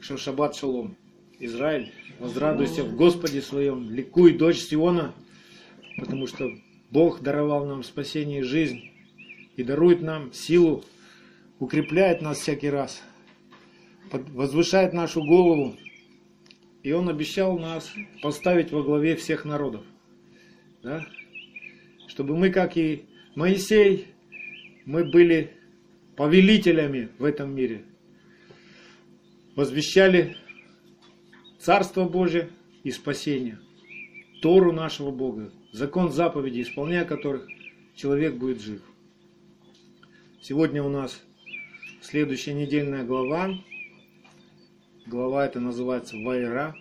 что шаббат шалом. Израиль, возрадуйся в Господе своем, ликуй, дочь Сиона, потому что Бог даровал нам спасение и жизнь и дарует нам силу, укрепляет нас всякий раз, возвышает нашу голову. И Он обещал нас поставить во главе всех народов. Да? Чтобы мы, как и Моисей, мы были повелителями в этом мире. Возвещали Царство Божие и спасение. Тору нашего Бога, закон заповедей, исполняя которых человек будет жив. Сегодня у нас следующая недельная глава. Глава эта называется Вайра.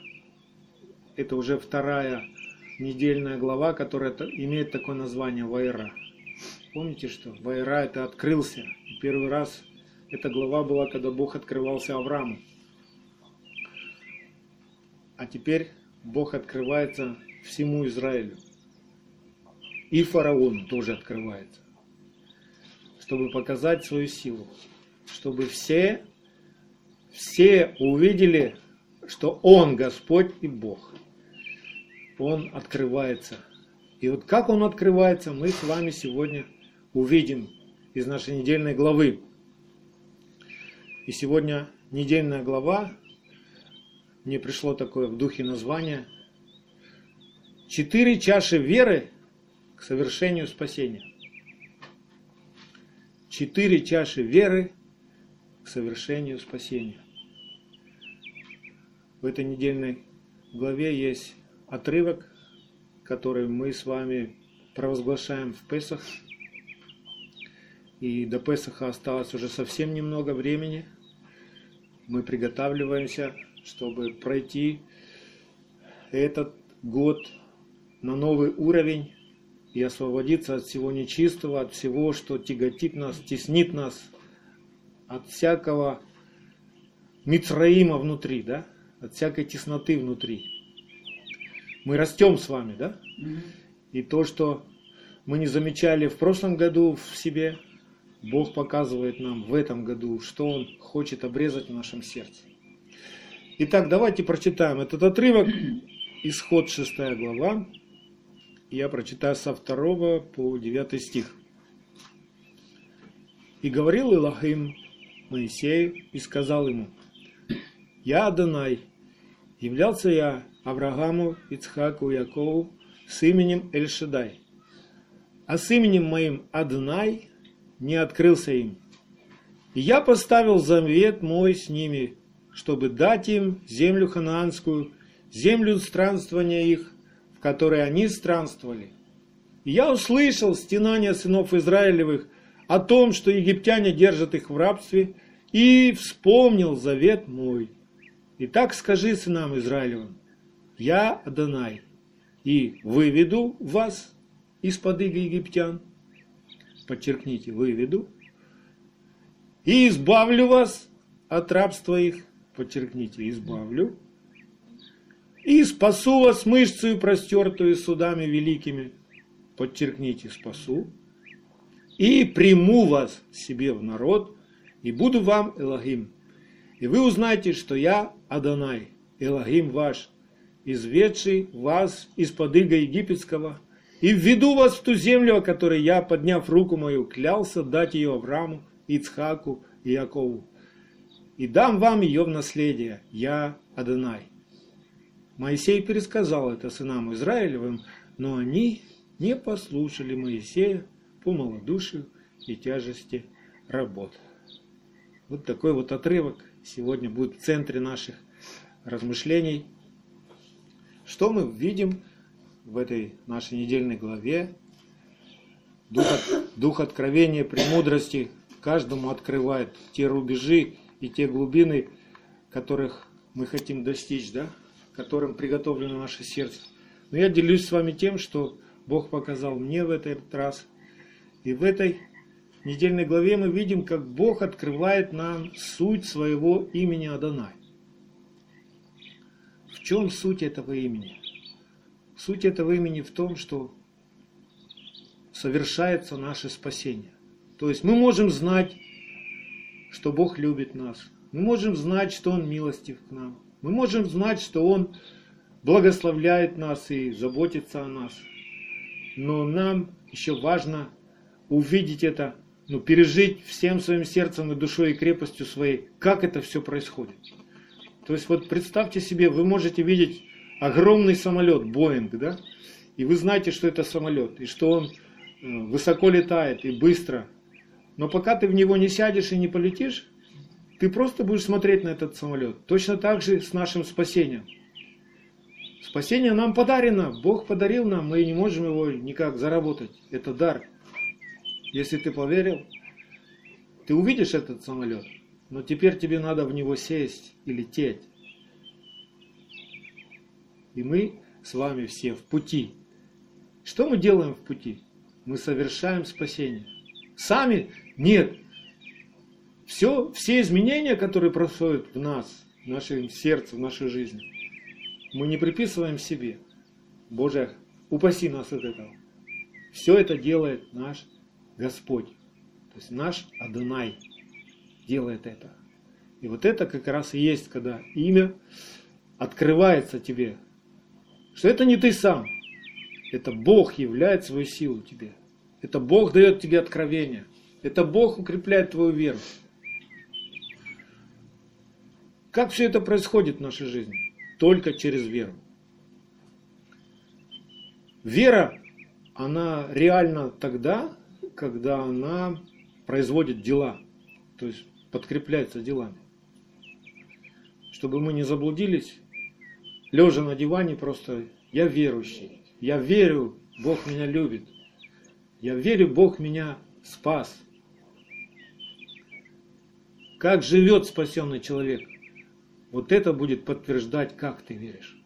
Это уже вторая недельная глава, которая имеет такое название Вайра. Помните, что Вайра это открылся. Первый раз эта глава была, когда Бог открывался Аврааму. А теперь Бог открывается всему Израилю. И фараону тоже открывается. Чтобы показать свою силу. Чтобы все, все увидели, что Он Господь и Бог. Он открывается. И вот как Он открывается, мы с вами сегодня увидим из нашей недельной главы. И сегодня недельная глава, мне пришло такое в духе название, «Четыре чаши веры к совершению спасения». Четыре чаши веры к совершению спасения. В этой недельной главе есть отрывок, который мы с вами провозглашаем в Песах – и до Песаха осталось уже совсем немного времени. Мы приготавливаемся, чтобы пройти этот год на новый уровень и освободиться от всего нечистого, от всего, что тяготит нас, теснит нас, от всякого Мицраима внутри, да? от всякой тесноты внутри. Мы растем с вами, да? И то, что мы не замечали в прошлом году в себе, Бог показывает нам в этом году, что Он хочет обрезать в нашем сердце. Итак, давайте прочитаем этот отрывок, исход 6 глава. Я прочитаю со 2 по 9 стих. «И говорил Илахим Моисею и сказал ему, «Я Адонай, являлся я Аврааму, Ицхаку, Якову с именем Эльшадай, а с именем моим Адонай не открылся им. И я поставил завет мой с ними, чтобы дать им землю ханаанскую, землю странствования их, в которой они странствовали. И я услышал стенания сынов Израилевых о том, что египтяне держат их в рабстве, и вспомнил завет мой. И так скажи сынам Израилевым, я Адонай, и выведу вас из-под иго египтян, подчеркните, выведу, и избавлю вас от рабства их, подчеркните, избавлю, и спасу вас мышцею простертую судами великими, подчеркните, спасу, и приму вас себе в народ, и буду вам Элогим. И вы узнаете, что я Адонай, Элогим ваш, изведший вас из-под иго египетского, и введу вас в ту землю, о которой я, подняв руку мою, клялся дать ее Аврааму, Ицхаку и Якову. И дам вам ее в наследие, я Адонай. Моисей пересказал это сынам Израилевым, но они не послушали Моисея по малодушию и тяжести работ. Вот такой вот отрывок сегодня будет в центре наших размышлений. Что мы видим в этой нашей недельной главе. Дух, дух откровения, премудрости каждому открывает те рубежи и те глубины, которых мы хотим достичь, да? которым приготовлено наше сердце. Но я делюсь с вами тем, что Бог показал мне в этот раз. И в этой недельной главе мы видим, как Бог открывает нам суть своего имени Адонай. В чем суть этого имени? Суть этого имени в том, что совершается наше спасение. То есть мы можем знать, что Бог любит нас. Мы можем знать, что Он милостив к нам. Мы можем знать, что Он благословляет нас и заботится о нас. Но нам еще важно увидеть это, ну, пережить всем своим сердцем и душой и крепостью своей, как это все происходит. То есть вот представьте себе, вы можете видеть огромный самолет, Боинг, да, и вы знаете, что это самолет, и что он э, высоко летает и быстро. Но пока ты в него не сядешь и не полетишь, ты просто будешь смотреть на этот самолет. Точно так же с нашим спасением. Спасение нам подарено, Бог подарил нам, мы не можем его никак заработать. Это дар. Если ты поверил, ты увидишь этот самолет, но теперь тебе надо в него сесть и лететь. И мы с вами все в пути. Что мы делаем в пути? Мы совершаем спасение. Сами? Нет. Все, все изменения, которые происходят в нас, в нашем сердце, в нашей жизни, мы не приписываем себе. Боже, упаси нас от этого. Все это делает наш Господь. То есть наш Адонай делает это. И вот это как раз и есть, когда имя открывается тебе. Что это не ты сам. Это Бог являет свою силу тебе. Это Бог дает тебе откровение. Это Бог укрепляет твою веру. Как все это происходит в нашей жизни? только через веру. Вера, она реальна тогда, когда она производит дела, то есть подкрепляется делами. Чтобы мы не заблудились, лежа на диване просто «я верующий», «я верю, Бог меня любит», «я верю, Бог меня спас». Как живет спасенный человек – вот это будет подтверждать, как ты веришь.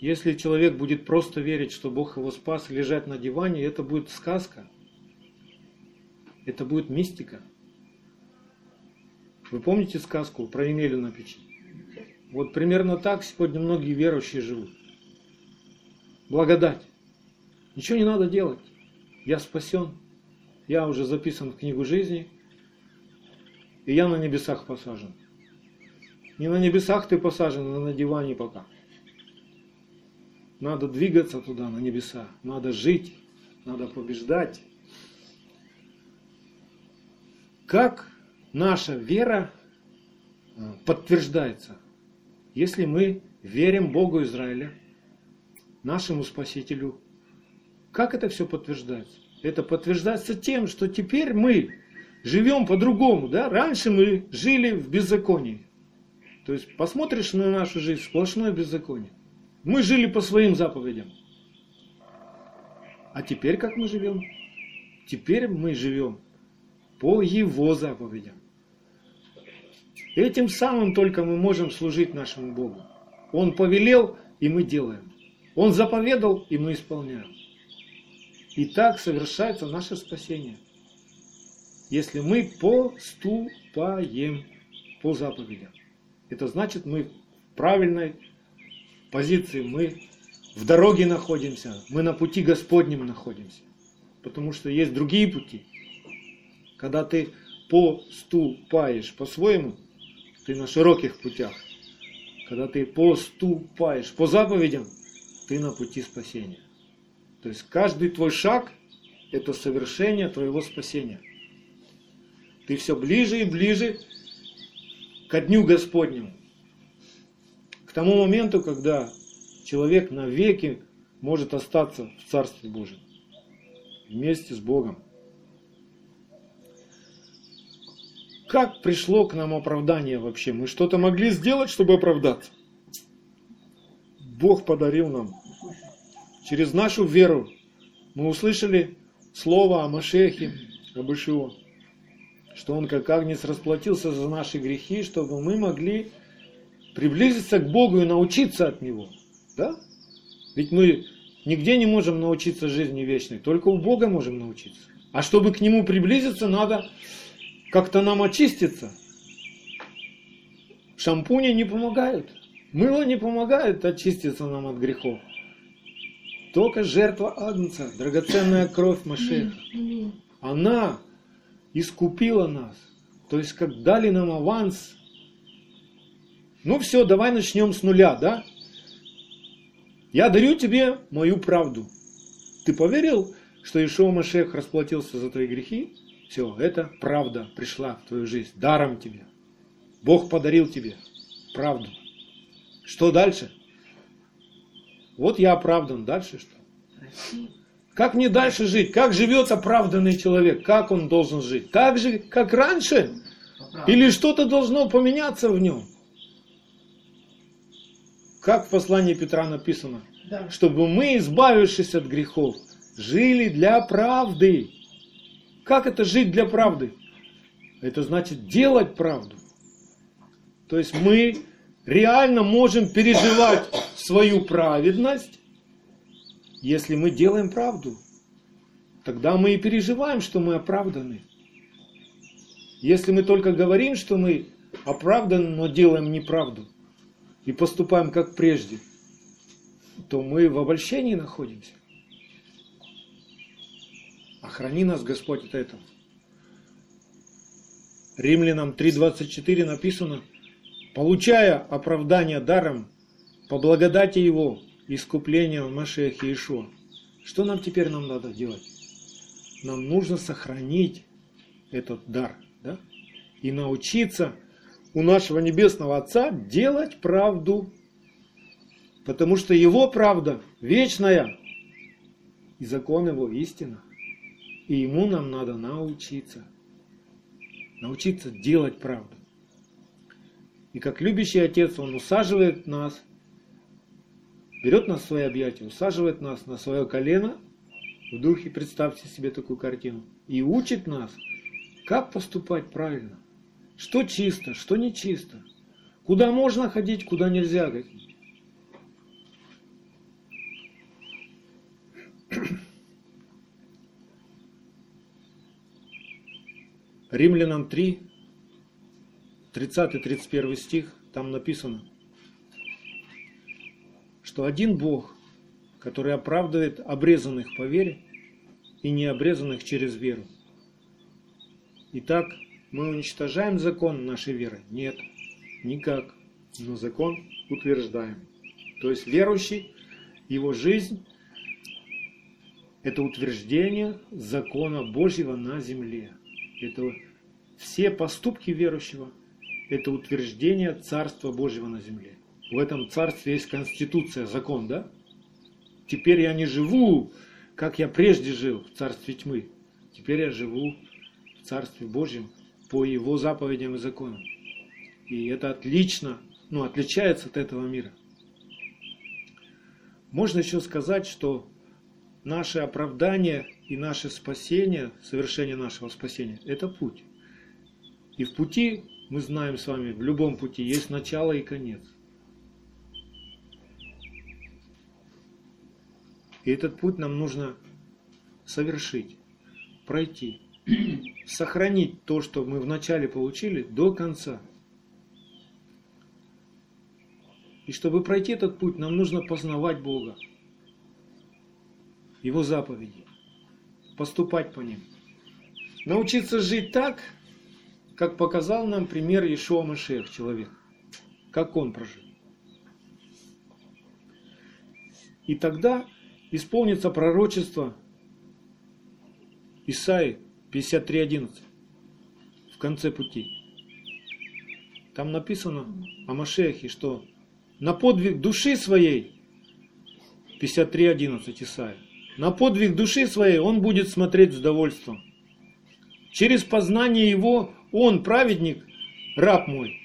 Если человек будет просто верить, что Бог его спас, лежать на диване, это будет сказка. Это будет мистика. Вы помните сказку про Емелю на печи? Вот примерно так сегодня многие верующие живут. Благодать. Ничего не надо делать. Я спасен. Я уже записан в книгу жизни. И я на небесах посажен. Не на небесах ты посажен, а на диване пока. Надо двигаться туда, на небеса. Надо жить, надо побеждать. Как наша вера э, подтверждается, если мы верим Богу Израиля, нашему Спасителю. Как это все подтверждается? Это подтверждается тем, что теперь мы живем по-другому. Да? Раньше мы жили в беззаконии. То есть посмотришь на нашу жизнь, сплошное беззаконие. Мы жили по своим заповедям. А теперь как мы живем? Теперь мы живем по Его заповедям. Этим самым только мы можем служить нашему Богу. Он повелел, и мы делаем. Он заповедал, и мы исполняем. И так совершается наше спасение. Если мы поступаем по заповедям. Это значит, мы в правильной позиции, мы в дороге находимся, мы на пути Господнем находимся. Потому что есть другие пути. Когда ты поступаешь по-своему, ты на широких путях. Когда ты поступаешь по заповедям, ты на пути спасения. То есть каждый твой шаг – это совершение твоего спасения. Ты все ближе и ближе ко дню Господнему. К тому моменту, когда человек навеки может остаться в Царстве Божьем вместе с Богом. Как пришло к нам оправдание вообще? Мы что-то могли сделать, чтобы оправдаться? Бог подарил нам. Через нашу веру мы услышали слово о Машехе, об Ишуа что Он как Агнец расплатился за наши грехи, чтобы мы могли приблизиться к Богу и научиться от Него. Да? Ведь мы нигде не можем научиться жизни вечной, только у Бога можем научиться. А чтобы к Нему приблизиться, надо как-то нам очиститься. Шампуни не помогают. Мыло не помогает очиститься нам от грехов. Только жертва Агнца, драгоценная кровь Машеха. Она искупила нас. То есть, как дали нам аванс, ну все, давай начнем с нуля, да? Я дарю тебе мою правду. Ты поверил, что Ишуа Машех расплатился за твои грехи? Все, это правда пришла в твою жизнь, даром тебе. Бог подарил тебе правду. Что дальше? Вот я оправдан. Дальше что? Как мне дальше жить? Как живет оправданный человек? Как он должен жить? Так же, как раньше? Или что-то должно поменяться в нем? Как в послании Петра написано? Да. Чтобы мы, избавившись от грехов, жили для правды. Как это жить для правды? Это значит делать правду. То есть мы реально можем переживать свою праведность, если мы делаем правду. Тогда мы и переживаем, что мы оправданы. Если мы только говорим, что мы оправданы, но делаем неправду и поступаем как прежде, то мы в обольщении находимся. Охрани нас, Господь, от этого. Римлянам 3.24 написано – получая оправдание даром, по благодати Его, искупления в Машехе Ишуа. Что нам теперь нам надо делать? Нам нужно сохранить этот дар, да? И научиться у нашего Небесного Отца делать правду. Потому что Его правда вечная, и закон Его истина. И Ему нам надо научиться. Научиться делать правду. И как любящий отец, он усаживает нас, берет нас в свои объятия, усаживает нас на свое колено, в духе представьте себе такую картину, и учит нас, как поступать правильно, что чисто, что не чисто, куда можно ходить, куда нельзя ходить. Римлянам 3, 30-31 стих, там написано, что один Бог, который оправдывает обрезанных по вере и необрезанных через веру. Итак, мы уничтожаем закон нашей веры? Нет, никак. Но закон утверждаем. То есть верующий, его жизнь – это утверждение закона Божьего на земле. Это все поступки верующего – это утверждение Царства Божьего на земле. В этом царстве есть конституция, закон, да? Теперь я не живу, как я прежде жил в царстве тьмы. Теперь я живу в царстве Божьем по его заповедям и законам. И это отлично, ну, отличается от этого мира. Можно еще сказать, что наше оправдание и наше спасение, совершение нашего спасения – это путь. И в пути мы знаем с вами, в любом пути есть начало и конец. И этот путь нам нужно совершить, пройти, сохранить то, что мы вначале получили, до конца. И чтобы пройти этот путь, нам нужно познавать Бога, Его заповеди, поступать по ним. Научиться жить так, как показал нам пример Ишуа Машех, человек, как он прожил. И тогда исполнится пророчество Исаи 53.11 в конце пути. Там написано о Машехе, что на подвиг души своей 53.11 Исаия. На подвиг души своей он будет смотреть с довольством. Через познание его он, праведник, раб мой,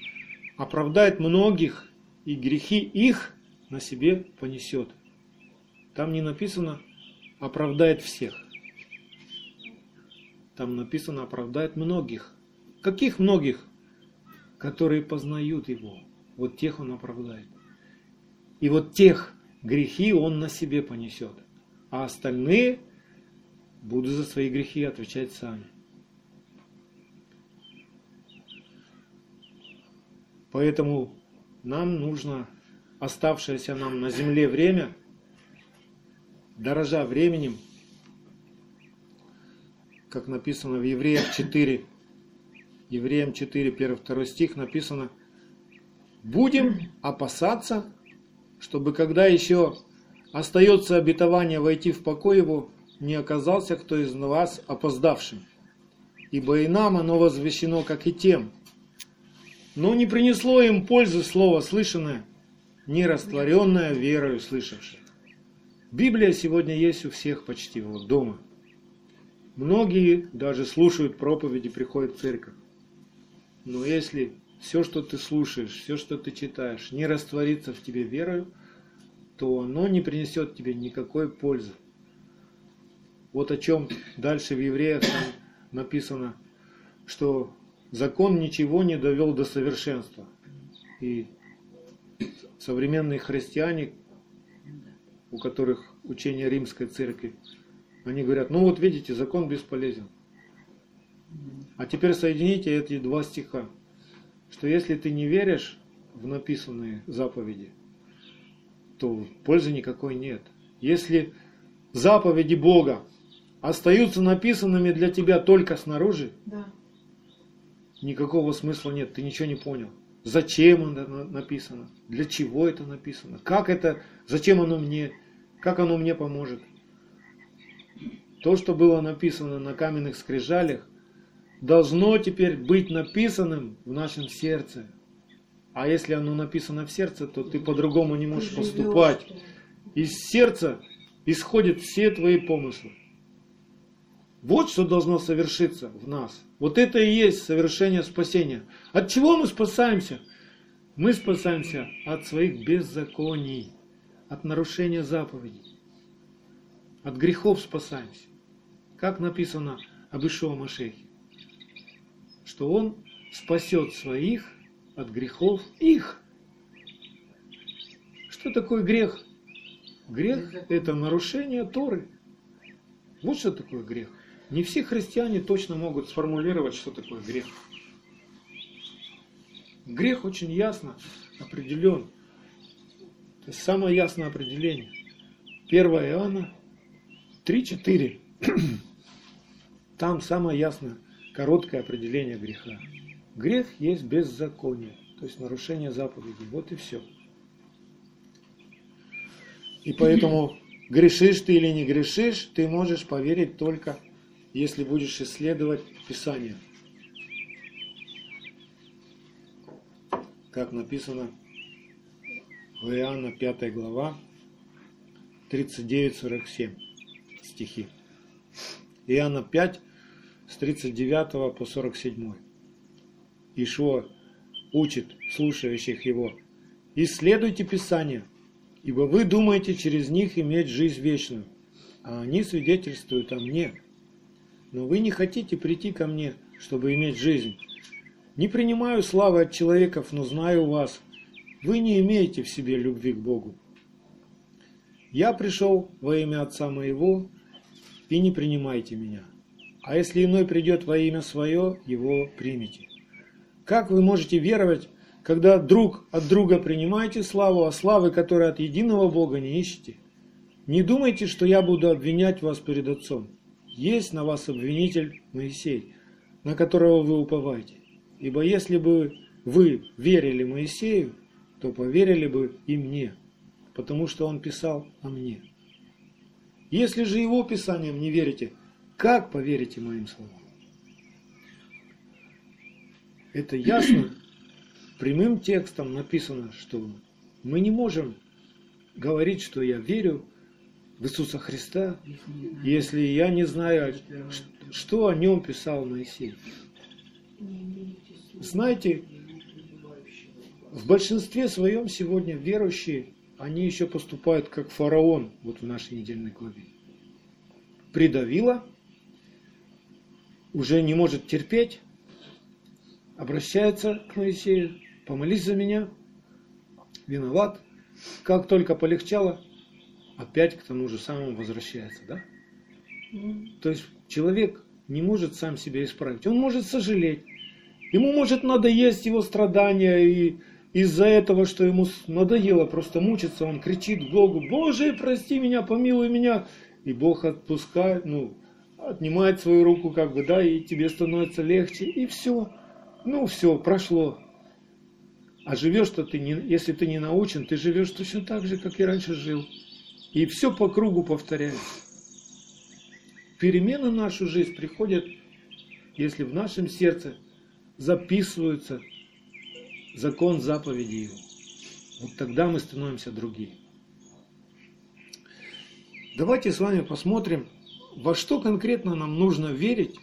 оправдает многих, и грехи их на себе понесет. Там не написано оправдает всех. Там написано оправдает многих. Каких многих? Которые познают его. Вот тех он оправдает. И вот тех грехи он на себе понесет. А остальные будут за свои грехи отвечать сами. Поэтому нам нужно оставшееся нам на земле время, дорожа временем, как написано в Евреях 4, Евреям 4, 1, 2 стих написано, «Будем опасаться, чтобы когда еще остается обетование войти в покой его, не оказался кто из вас опоздавшим. Ибо и нам оно возвещено, как и тем. Но не принесло им пользы слово слышанное, не растворенное верою слышавших. Библия сегодня есть у всех почти вот дома. Многие даже слушают проповеди, приходят в церковь. Но если все, что ты слушаешь, все, что ты читаешь, не растворится в тебе верою, то оно не принесет тебе никакой пользы. Вот о чем дальше в Евреях написано, что закон ничего не довел до совершенства. И современные христиане, у которых учение римской церкви, они говорят, ну вот видите, закон бесполезен. А теперь соедините эти два стиха, что если ты не веришь в написанные заповеди, то пользы никакой нет. Если заповеди Бога остаются написанными для тебя только снаружи, да. никакого смысла нет, ты ничего не понял. Зачем это написано? Для чего это написано? Как это? Зачем оно мне? Как оно мне поможет? То, что было написано на каменных скрижалях, должно теперь быть написанным в нашем сердце. А если оно написано в сердце, то ты по-другому не можешь поступать. Из сердца исходят все твои помыслы. Вот что должно совершиться в нас. Вот это и есть совершение спасения. От чего мы спасаемся? Мы спасаемся от своих беззаконий, от нарушения заповедей. От грехов спасаемся. Как написано об Ишуа Машехе. Что он спасет своих от грехов их. Что такое грех? Грех – это нарушение Торы. Вот что такое грех. Не все христиане точно могут сформулировать, что такое грех. Грех очень ясно определен. Это самое ясное определение. 1 Иоанна 3.4. Там самое ясное, короткое определение греха. Грех есть беззаконие, то есть нарушение заповедей. Вот и все. И поэтому грешишь ты или не грешишь, ты можешь поверить только, если будешь исследовать Писание. Как написано в Иоанна 5 глава 39-47 стихи. Иоанна 5 с 39 по 47. Ишуа учит слушающих его. Исследуйте Писание, ибо вы думаете через них иметь жизнь вечную, а они свидетельствуют о мне. Но вы не хотите прийти ко мне, чтобы иметь жизнь. Не принимаю славы от человеков, но знаю вас. Вы не имеете в себе любви к Богу. Я пришел во имя Отца моего, и не принимайте меня. А если иной придет во имя свое, его примите. Как вы можете веровать, когда друг от друга принимаете славу, а славы, которой от единого Бога не ищете? Не думайте, что я буду обвинять вас перед Отцом. Есть на вас обвинитель Моисей, на которого вы уповаете. Ибо если бы вы верили Моисею, то поверили бы и мне, потому что он писал о мне. Если же его писанием не верите, как поверите моим словам? это ясно, прямым текстом написано, что мы не можем говорить, что я верю в Иисуса Христа, если я не знаю, что о нем писал Моисей. Знаете, в большинстве своем сегодня верующие, они еще поступают как фараон, вот в нашей недельной главе. Придавила, уже не может терпеть, обращается к Моисею, помолись за меня, виноват. Как только полегчало, опять к тому же самому возвращается, да? То есть человек не может сам себя исправить. Он может сожалеть. Ему может надоесть его страдания, и из-за этого, что ему надоело просто мучиться, он кричит Богу, Боже, прости меня, помилуй меня. И Бог отпускает, ну, отнимает свою руку, как бы, да, и тебе становится легче, и все. ну все, прошло. А живешь-то ты, не, если ты не научен, ты живешь точно так же, как и раньше жил. И все по кругу повторяется. Перемены в нашу жизнь приходят, если в нашем сердце записываются закон заповеди его. Вот тогда мы становимся другие. Давайте с вами посмотрим, во что конкретно нам нужно верить,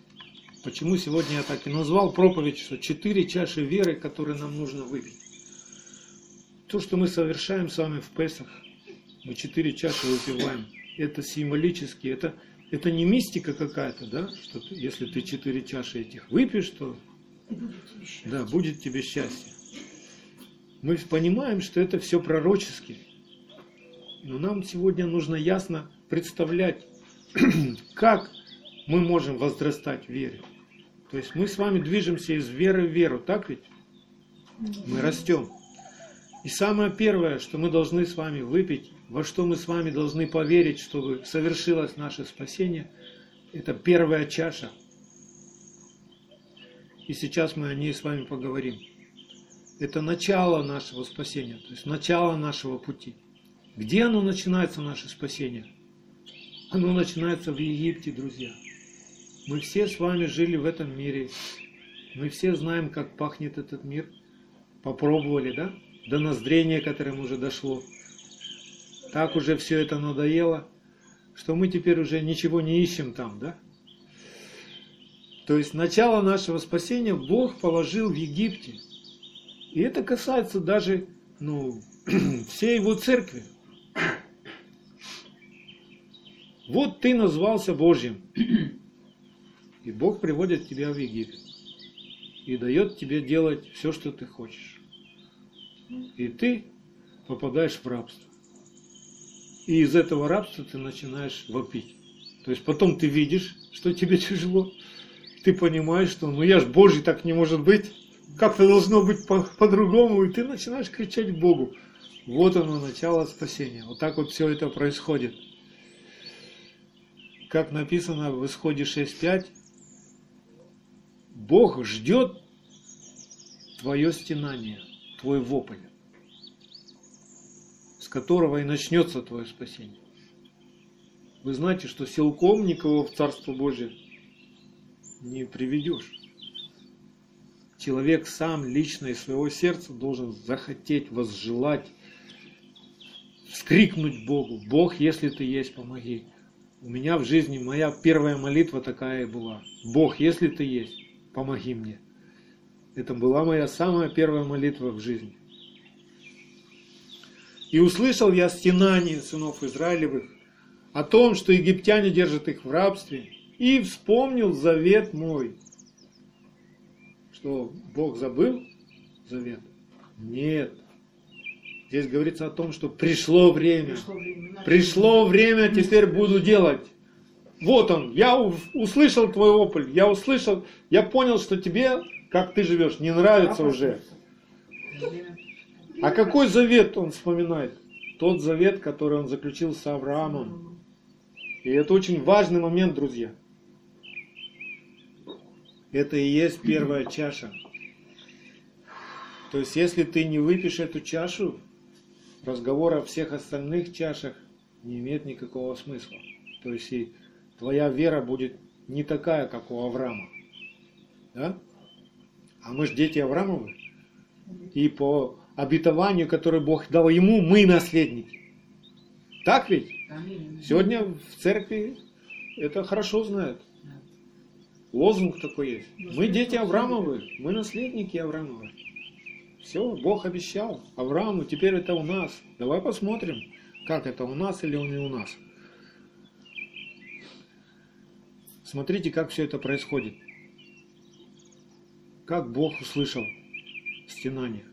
почему сегодня я так и назвал проповедь, что четыре чаши веры, которые нам нужно выпить. То, что мы совершаем с вами в Песах, мы четыре чаши выпиваем, это символически, это, это не мистика какая-то, да, что ты, если ты четыре чаши этих выпьешь, то да, будет тебе счастье. Мы понимаем, что это все пророчески. Но нам сегодня нужно ясно представлять, как мы можем возрастать в вере. То есть мы с вами движемся из веры в веру, так ведь? Мы растем. И самое первое, что мы должны с вами выпить, во что мы с вами должны поверить, чтобы совершилось наше спасение, это первая чаша. И сейчас мы о ней с вами поговорим. Это начало нашего спасения, то есть начало нашего пути. Где оно начинается, наше спасение? Оно начинается в Египте, друзья. Мы все с вами жили в этом мире. Мы все знаем, как пахнет этот мир. Попробовали, да? До ноздрения, которым уже дошло. Так уже все это надоело, что мы теперь уже ничего не ищем там, да? То есть начало нашего спасения Бог положил в Египте. И это касается даже ну, всей его церкви. Вот ты назвался Божьим. И Бог приводит тебя в Египет. И дает тебе делать все, что ты хочешь. И ты попадаешь в рабство. И из этого рабства ты начинаешь вопить. То есть потом ты видишь, что тебе тяжело. Ты понимаешь, что ну я ж Божий, так не может быть. Как-то должно быть по-другому. По и ты начинаешь кричать Богу. Вот оно, начало спасения. Вот так вот все это происходит как написано в Исходе 6.5, Бог ждет твое стенание, твой вопль, с которого и начнется твое спасение. Вы знаете, что силком никого в Царство Божие не приведешь. Человек сам лично из своего сердца должен захотеть, возжелать, вскрикнуть Богу, Бог, если ты есть, помоги. У меня в жизни моя первая молитва такая и была. Бог, если ты есть, помоги мне. Это была моя самая первая молитва в жизни. И услышал я стенание сынов Израилевых о том, что египтяне держат их в рабстве, и вспомнил завет мой. Что Бог забыл завет? Нет. Здесь говорится о том, что пришло время. Пришло время, пришло время теперь буду делать. Вот он, я услышал твой вопль, я услышал, я понял, что тебе, как ты живешь, не нравится уже. А какой завет он вспоминает? Тот завет, который он заключил с Авраамом. И это очень важный момент, друзья. Это и есть первая чаша. То есть, если ты не выпьешь эту чашу, разговор о всех остальных чашах не имеет никакого смысла. То есть и твоя вера будет не такая, как у Авраама. Да? А мы же дети Авраамовы. И по обетованию, которое Бог дал ему, мы наследники. Так ведь? Сегодня в церкви это хорошо знают. Лозунг такой есть. Мы дети Авраамовы, мы наследники Авраамовы. Все, Бог обещал Аврааму, теперь это у нас. Давай посмотрим, как это у нас или не у нас. Смотрите, как все это происходит. Как Бог услышал стенание.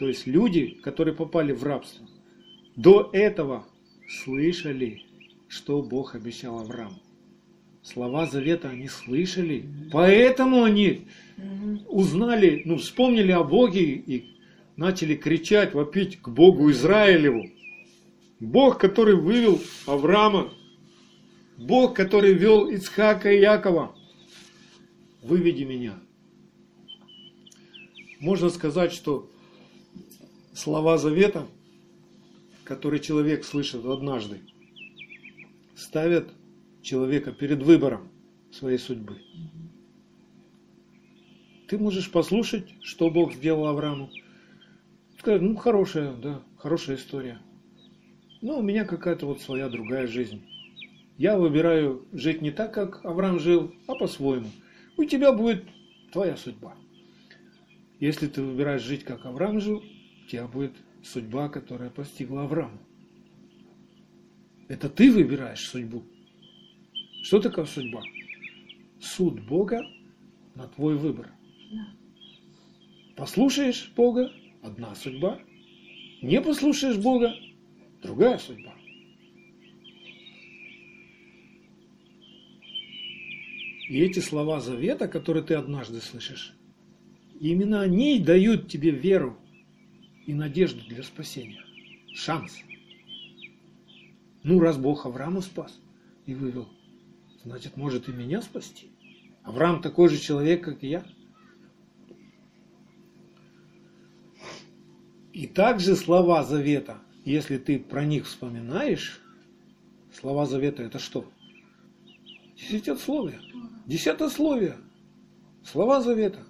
То есть люди, которые попали в рабство, до этого слышали, что Бог обещал Аврааму. Слова завета они слышали, поэтому они узнали, ну, вспомнили о Боге и начали кричать, вопить к Богу Израилеву. Бог, который вывел Авраама, Бог, который вел Ицхака и Якова, выведи меня. можно сказать, что слова завета, которые человек слышит однажды, ставят человека перед выбором своей судьбы. Ты можешь послушать, что Бог сделал Аврааму. Сказать, ну, хорошая, да, хорошая история. Но у меня какая-то вот своя другая жизнь. Я выбираю жить не так, как Авраам жил, а по-своему. У тебя будет твоя судьба. Если ты выбираешь жить, как Авраам жил, у тебя будет судьба, которая постигла Авраама. Это ты выбираешь судьбу. Что такое судьба? Суд Бога на твой выбор. Послушаешь Бога – одна судьба. Не послушаешь Бога – другая судьба. И эти слова завета, которые ты однажды слышишь, именно они дают тебе веру и надежду для спасения. Шанс. Ну, раз Бог Авраама спас и вывел, значит, может и меня спасти. Авраам такой же человек, как и я. И также слова завета, если ты про них вспоминаешь, слова завета это что? Десятословие. Десятословие. Слова завета.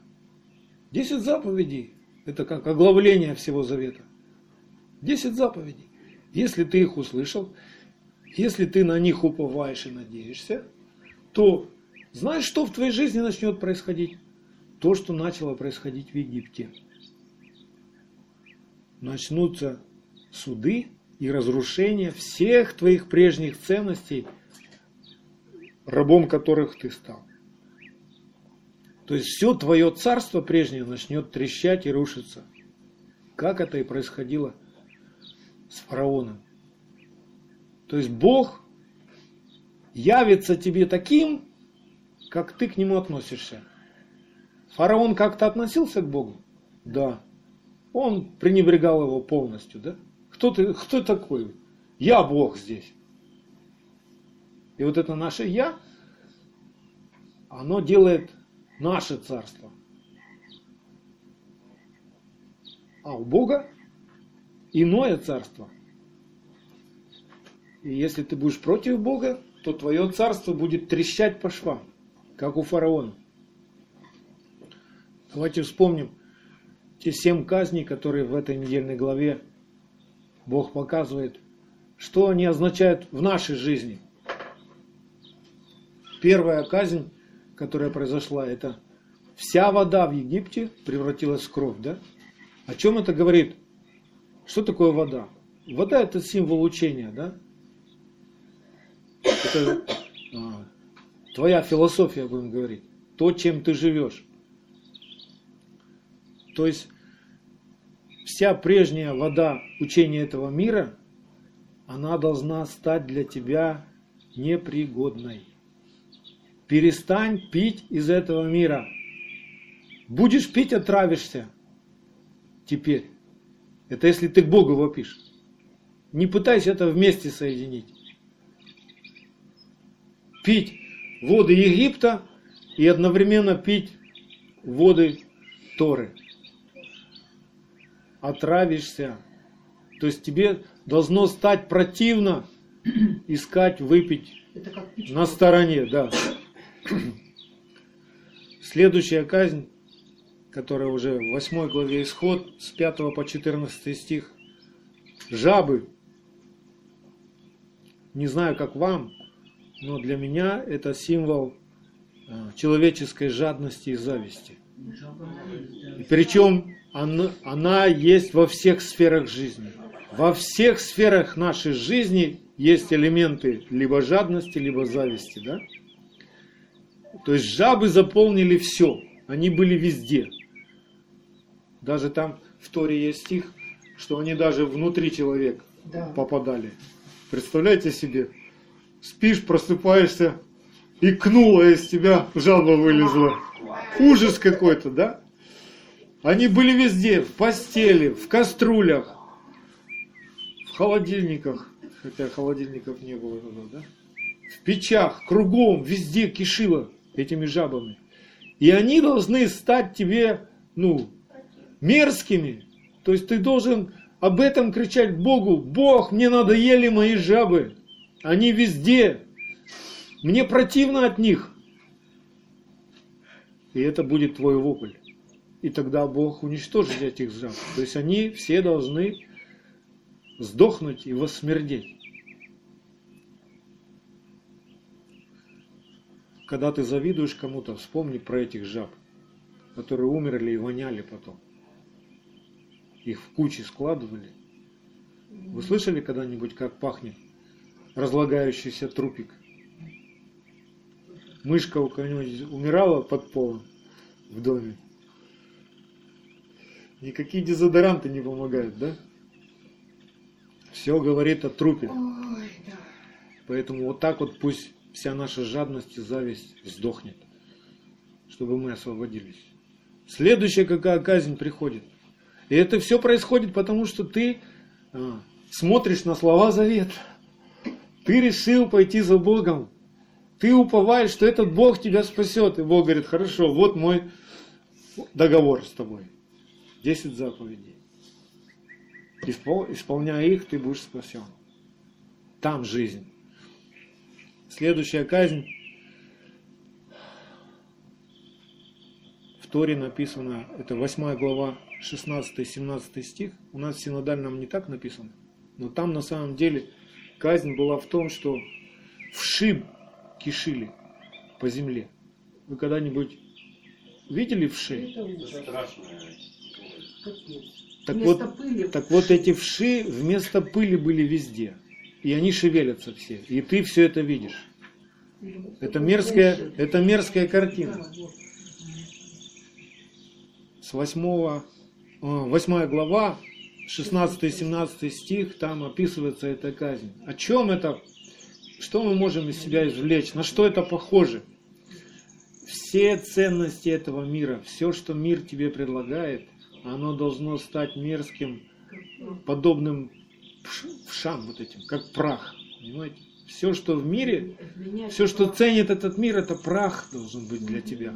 Десять заповедей. Это как оглавление всего завета. Десять заповедей. Если ты их услышал, если ты на них уповаешь и надеешься, то знаешь, что в твоей жизни начнет происходить? То, что начало происходить в Египте. Начнутся суды и разрушение всех твоих прежних ценностей, рабом которых ты стал. То есть все твое царство прежнее начнет трещать и рушиться. Как это и происходило с фараоном. То есть Бог явится тебе таким, как ты к нему относишься. Фараон как-то относился к Богу? Да. Он пренебрегал его полностью, да? Кто ты, кто такой? Я Бог здесь. И вот это наше «я», оно делает наше царство. А у Бога иное царство. И если ты будешь против Бога, то твое царство будет трещать по швам, как у фараона. Давайте вспомним те семь казней, которые в этой недельной главе Бог показывает, что они означают в нашей жизни – Первая казнь, которая произошла, это вся вода в Египте превратилась в кровь, да? О чем это говорит? Что такое вода? Вода это символ учения, да? Это а, твоя философия, будем говорить. То, чем ты живешь. То есть вся прежняя вода учения этого мира, она должна стать для тебя непригодной. Перестань пить из этого мира. Будешь пить, отравишься. Теперь. Это если ты к Богу вопишь. Не пытайся это вместе соединить. Пить воды Египта и одновременно пить воды Торы. Отравишься. То есть тебе должно стать противно искать выпить на стороне, да. Следующая казнь, которая уже в 8 главе Исход, с 5 по 14 стих. Жабы. Не знаю, как вам, но для меня это символ а, человеческой жадности и зависти. И причем она, она есть во всех сферах жизни. Во всех сферах нашей жизни есть элементы либо жадности, либо зависти. Да? То есть жабы заполнили все, они были везде. Даже там в Торе есть стих, что они даже внутри человека да. попадали. Представляете себе, спишь, просыпаешься, и кнула из тебя жаба вылезла. Ужас какой-то, да? Они были везде, в постели, в кастрюлях, в холодильниках, хотя холодильников не было, да? В печах, кругом, везде кишило этими жабами. И они должны стать тебе, ну, мерзкими. То есть ты должен об этом кричать Богу. Бог, мне надоели мои жабы. Они везде. Мне противно от них. И это будет твой вопль. И тогда Бог уничтожит этих жаб. То есть они все должны сдохнуть и воссмердеть. Когда ты завидуешь кому-то, вспомни про этих жаб, которые умерли и воняли потом. Их в кучи складывали. Вы слышали когда-нибудь, как пахнет разлагающийся трупик? Мышка у кого-нибудь умирала под полом в доме. Никакие дезодоранты не помогают, да? Все говорит о трупе. Ой, да. Поэтому вот так вот пусть вся наша жадность и зависть сдохнет, чтобы мы освободились. Следующая какая казнь приходит. И это все происходит потому, что ты а, смотришь на слова завета. Ты решил пойти за Богом. Ты уповаешь, что этот Бог тебя спасет. И Бог говорит, хорошо, вот мой договор с тобой. Десять заповедей. Исполняя их, ты будешь спасен. Там жизнь. Следующая казнь. В Торе написано, это 8 глава, 16-17 стих. У нас в синодальном не так написано. Но там на самом деле казнь была в том, что вшиб кишили по земле. Вы когда-нибудь видели вши? Так вот, пыли. так вот эти вши вместо пыли были везде. И они шевелятся все. И ты все это видишь. Это мерзкая, это мерзкая картина. С 8, 8 а, глава, 16-17 стих, там описывается эта казнь. О чем это? Что мы можем из себя извлечь? На что это похоже? Все ценности этого мира, все, что мир тебе предлагает, оно должно стать мерзким, подобным вшам вот этим, как прах. Понимаете? Все, что в мире, все, что ценит этот мир, это прах должен быть для тебя.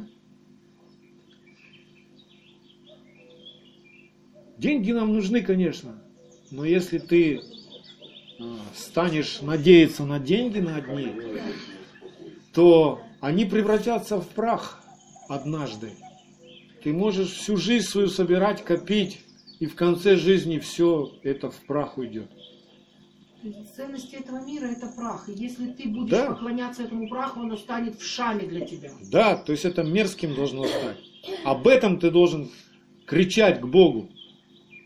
Деньги нам нужны, конечно, но если ты а, станешь надеяться на деньги на одни, то они превратятся в прах однажды. Ты можешь всю жизнь свою собирать, копить, и в конце жизни все это в прах уйдет. Ценности этого мира это прах. И если ты будешь да. поклоняться этому праху, оно станет в шаме для тебя. Да, то есть это мерзким должно стать. Об этом ты должен кричать к Богу.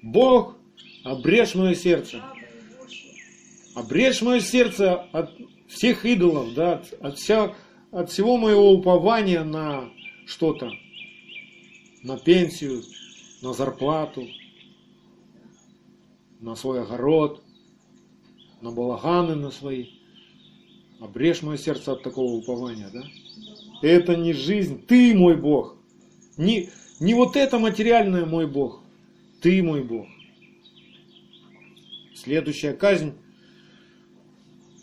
Бог, обрежь мое сердце. Обрежь мое сердце от всех идолов, да, от, от, вся, от всего моего упования на что-то, на пенсию, на зарплату, на свой огород, на балаганы на свои. Обрежь мое сердце от такого упования, да? Это не жизнь, ты мой Бог. Не, не вот это материальное мой Бог, ты мой Бог. Следующая казнь,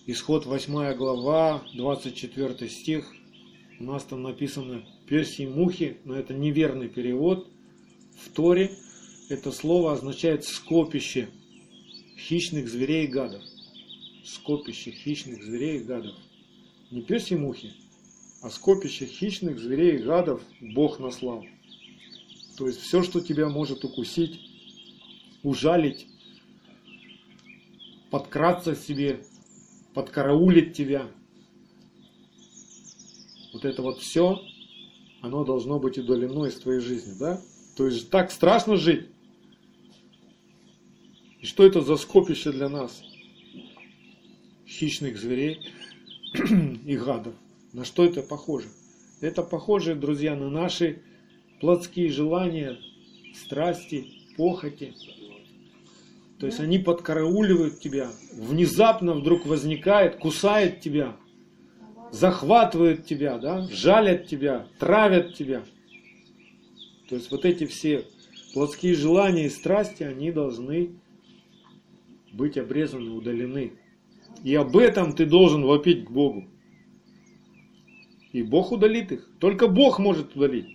исход 8 глава, 24 стих. У нас там написано персии мухи, но это неверный перевод. В Торе это слово означает скопище хищных зверей и гадов скопище хищных зверей и гадов. Не пёси мухи, а скопище хищных зверей и гадов Бог наслал. То есть все, что тебя может укусить, ужалить, подкраться к себе, подкараулить тебя. Вот это вот все, оно должно быть удалено из твоей жизни, да? То есть так страшно жить. И что это за скопище для нас? хищных зверей и гадов. На что это похоже? Это похоже, друзья, на наши плотские желания, страсти, похоти. То есть они подкарауливают тебя, внезапно вдруг возникает, кусает тебя, захватывают тебя, да, жалят тебя, травят тебя. То есть вот эти все плотские желания и страсти, они должны быть обрезаны, удалены. И об этом ты должен вопить к Богу. И Бог удалит их. Только Бог может удалить.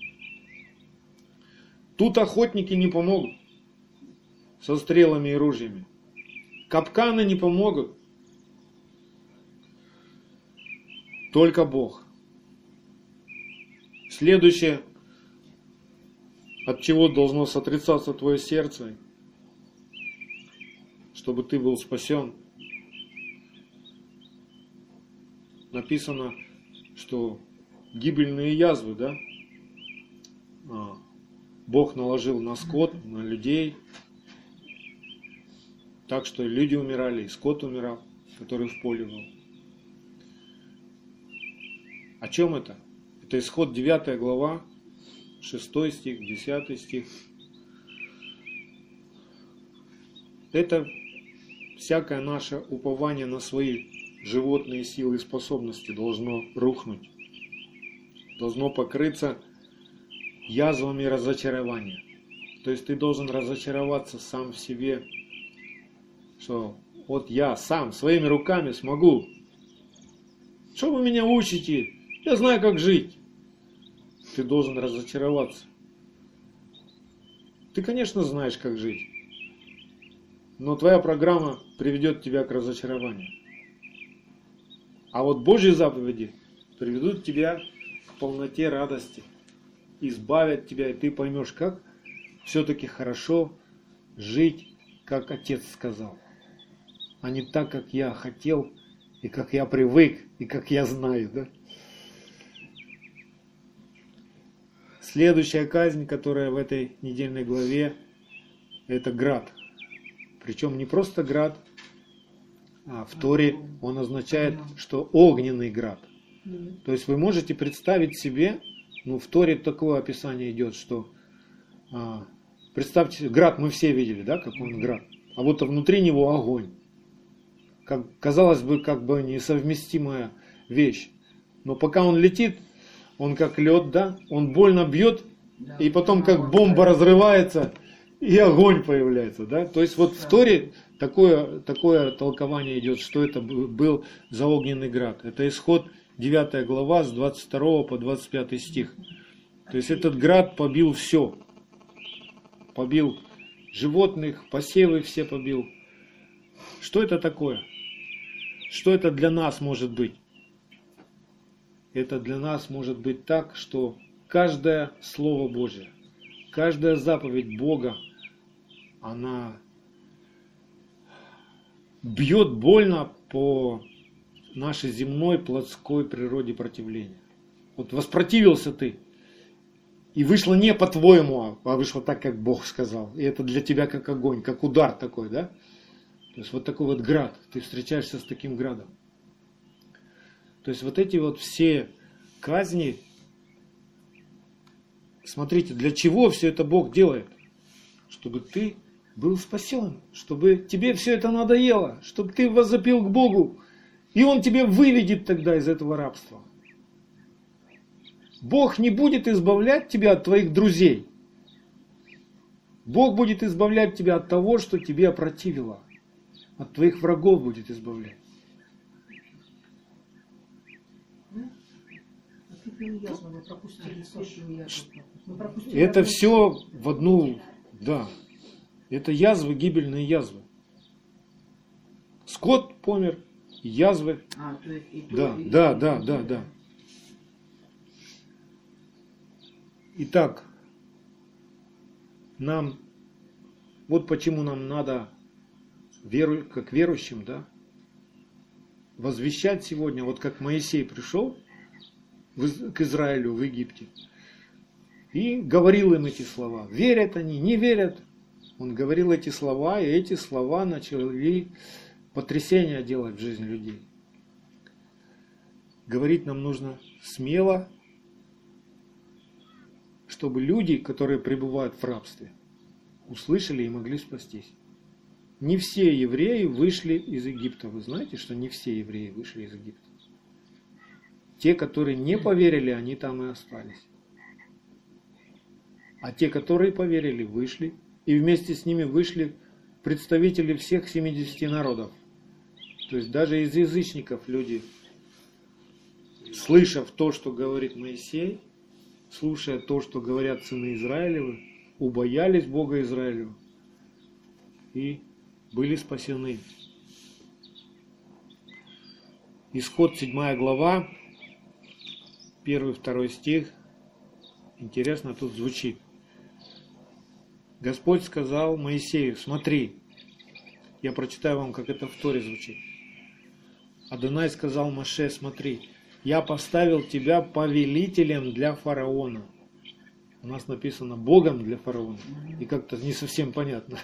Тут охотники не помогут. со стрелами и ружьями. Капканы не помогут. Только Бог. Следующее, от чего должно сотрясаться твое сердце, чтобы ты был спасен. Написано, что гибельные язвы, да, а, Бог наложил на скот, на людей, так что люди умирали, и скот умирал, который в поле был. О чем это? Это исход 9 глава, 6 стих, 10 стих. Это всякое наше упование на свои животные силы и способности должно рухнуть, должно покрыться язвами разочарования. То есть ты должен разочароваться сам в себе, что вот я сам своими руками смогу. Что вы меня учите? Я знаю, как жить. Ты должен разочароваться. Ты, конечно, знаешь, как жить. Но твоя программа приведет тебя к разочарованию. А вот Божьи заповеди приведут тебя к полноте радости, избавят тебя, и ты поймешь, как все-таки хорошо жить, как Отец сказал, а не так, как я хотел, и как я привык, и как я знаю. Да? Следующая казнь, которая в этой недельной главе, это град. Причем не просто град, а в Торе он означает, что огненный град. То есть вы можете представить себе, ну в Торе такое описание идет, что а, представьте, град мы все видели, да, как он град, а вот внутри него огонь. Как, казалось бы, как бы несовместимая вещь. Но пока он летит, он как лед, да, он больно бьет, и потом как бомба разрывается, и огонь появляется, да. То есть вот в Торе такое, такое толкование идет, что это был за огненный град. Это исход 9 глава с 22 по 25 стих. То есть этот град побил все. Побил животных, посевы все побил. Что это такое? Что это для нас может быть? Это для нас может быть так, что каждое Слово Божье, каждая заповедь Бога, она бьет больно по нашей земной плотской природе противления. Вот воспротивился ты, и вышло не по-твоему, а вышло так, как Бог сказал. И это для тебя как огонь, как удар такой, да? То есть вот такой вот град. Ты встречаешься с таким градом. То есть вот эти вот все казни, смотрите, для чего все это Бог делает? Чтобы ты был спасен, чтобы тебе все это надоело, чтобы ты возопил к Богу, и Он тебе выведет тогда из этого рабства. Бог не будет избавлять тебя от твоих друзей. Бог будет избавлять тебя от того, что тебе опротивило. От твоих врагов будет избавлять. Это все в одну, да, это язвы, гибельные язвы. Скот помер, язвы. А, то есть и то, да, и да, да, да, да. Итак, нам, вот почему нам надо, веру, как верующим, да, возвещать сегодня, вот как Моисей пришел к Израилю в Египте и говорил им эти слова. Верят они, не верят, он говорил эти слова, и эти слова начали потрясение делать в жизни людей. Говорить нам нужно смело, чтобы люди, которые пребывают в рабстве, услышали и могли спастись. Не все евреи вышли из Египта. Вы знаете, что не все евреи вышли из Египта. Те, которые не поверили, они там и остались. А те, которые поверили, вышли и вместе с ними вышли представители всех 70 народов. То есть даже из язычников люди, слышав то, что говорит Моисей, слушая то, что говорят сыны Израилевы, убоялись Бога Израилева и были спасены. Исход 7 глава, 1-2 стих. Интересно тут звучит. Господь сказал Моисею, смотри, я прочитаю вам, как это в Торе звучит. Адонай сказал Маше, смотри, я поставил тебя повелителем для фараона. У нас написано Богом для фараона. И как-то не совсем понятно.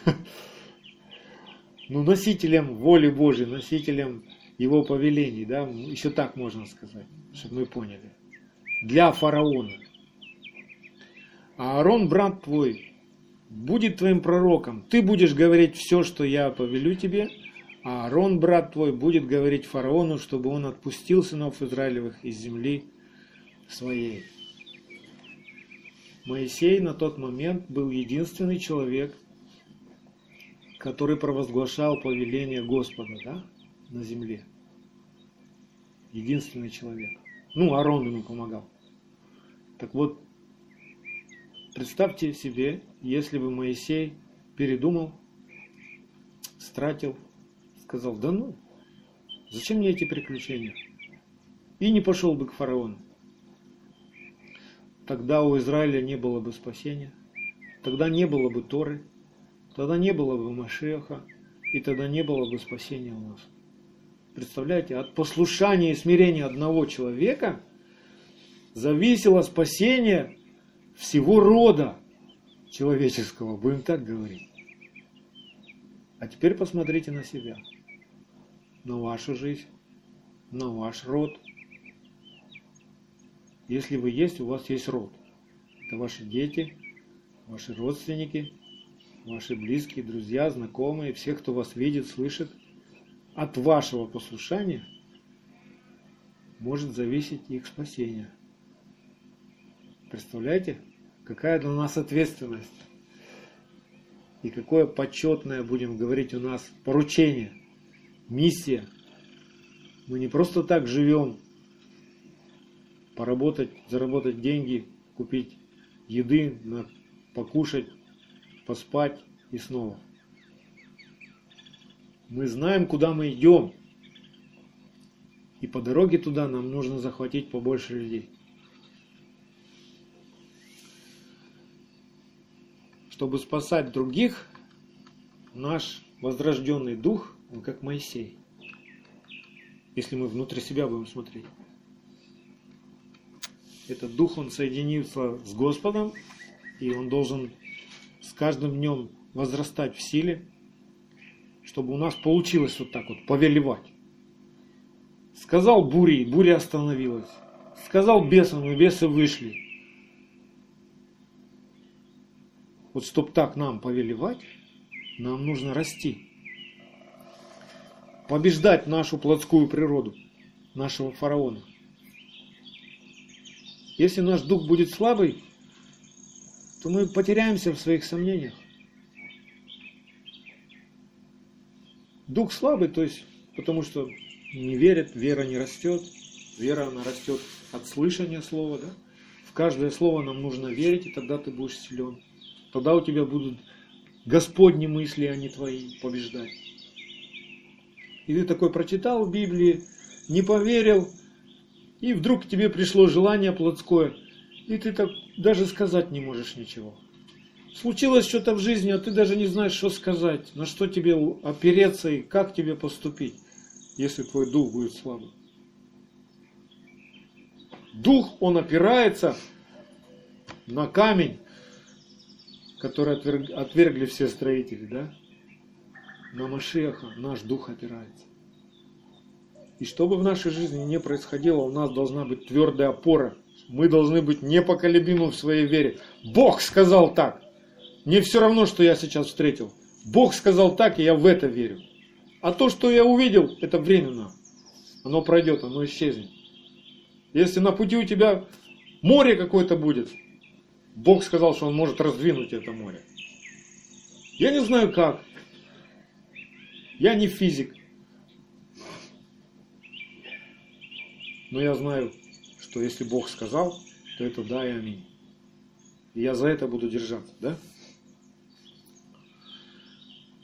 Ну, носителем воли Божьей, носителем его повелений, да, еще так можно сказать, чтобы мы поняли. Для фараона. А Аарон, брат твой, будет твоим пророком. Ты будешь говорить все, что я повелю тебе, а Аарон, брат твой, будет говорить фараону, чтобы он отпустил сынов Израилевых из земли своей. Моисей на тот момент был единственный человек, который провозглашал повеление Господа да, на земле. Единственный человек. Ну, Аарон ему помогал. Так вот, представьте себе, если бы Моисей передумал, стратил сказал, да ну, зачем мне эти приключения? И не пошел бы к фараону. Тогда у Израиля не было бы спасения, тогда не было бы Торы, тогда не было бы Машеха, и тогда не было бы спасения у нас. Представляете, от послушания и смирения одного человека зависело спасение всего рода человеческого, будем так говорить. А теперь посмотрите на себя на вашу жизнь, на ваш род. Если вы есть, у вас есть род. Это ваши дети, ваши родственники, ваши близкие, друзья, знакомые, все, кто вас видит, слышит. От вашего послушания может зависеть их спасение. Представляете, какая для нас ответственность и какое почетное, будем говорить у нас, поручение – миссия. Мы не просто так живем, поработать, заработать деньги, купить еды, покушать, поспать и снова. Мы знаем, куда мы идем. И по дороге туда нам нужно захватить побольше людей. Чтобы спасать других, наш возрожденный дух он как Моисей. Если мы внутри себя будем смотреть. Этот дух, он соединится с Господом, и он должен с каждым днем возрастать в силе, чтобы у нас получилось вот так вот повелевать. Сказал бури, буря остановилась. Сказал бесам, и бесы вышли. Вот чтобы так нам повелевать, нам нужно расти побеждать нашу плотскую природу, нашего фараона. Если наш дух будет слабый, то мы потеряемся в своих сомнениях. Дух слабый, то есть потому что не верят, вера не растет, вера она растет от слышания слова, да? В каждое слово нам нужно верить, и тогда ты будешь силен. Тогда у тебя будут Господни мысли, а не твои, побеждать. И ты такой прочитал в Библии, не поверил, и вдруг тебе пришло желание плотское, и ты так даже сказать не можешь ничего. Случилось что-то в жизни, а ты даже не знаешь, что сказать, на что тебе опереться и как тебе поступить, если твой дух будет слабым. Дух, он опирается на камень, который отвергли все строители, да? на Машеха наш дух опирается. И что бы в нашей жизни не происходило, у нас должна быть твердая опора. Мы должны быть непоколебимы в своей вере. Бог сказал так. Не все равно, что я сейчас встретил. Бог сказал так, и я в это верю. А то, что я увидел, это временно. Оно пройдет, оно исчезнет. Если на пути у тебя море какое-то будет, Бог сказал, что Он может раздвинуть это море. Я не знаю как, я не физик. Но я знаю, что если Бог сказал, то это да и аминь. И я за это буду держаться, да?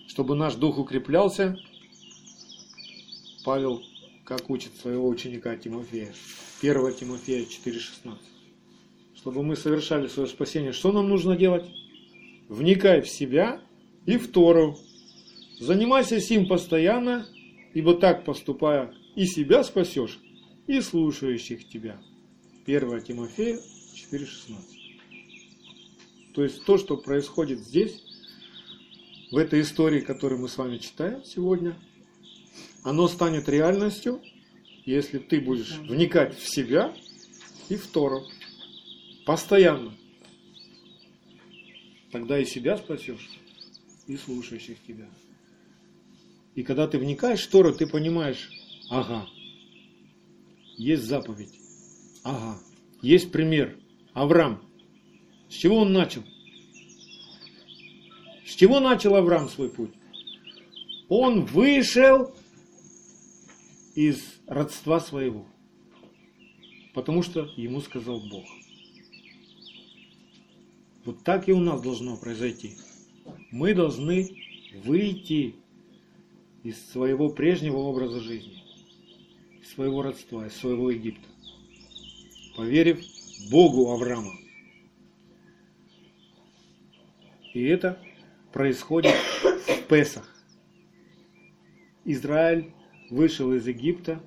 чтобы наш дух укреплялся, Павел как учит своего ученика Тимофея. 1 Тимофея 4,16. Чтобы мы совершали свое спасение, что нам нужно делать? Вникай в себя и в Тору. Занимайся сим постоянно, ибо так поступая и себя спасешь, и слушающих тебя. 1 Тимофея 4,16. То есть то, что происходит здесь, в этой истории, которую мы с вами читаем сегодня, оно станет реальностью, если ты будешь вникать в себя и в Тору. Постоянно. Тогда и себя спасешь, и слушающих тебя. И когда ты вникаешь в Тору, ты понимаешь, ага, есть заповедь, ага, есть пример. Авраам. С чего он начал? С чего начал Авраам свой путь? Он вышел из родства своего, потому что ему сказал Бог. Вот так и у нас должно произойти. Мы должны выйти из своего прежнего образа жизни, из своего родства, из своего Египта, поверив Богу Авраама. И это происходит в Песах. Израиль вышел из Египта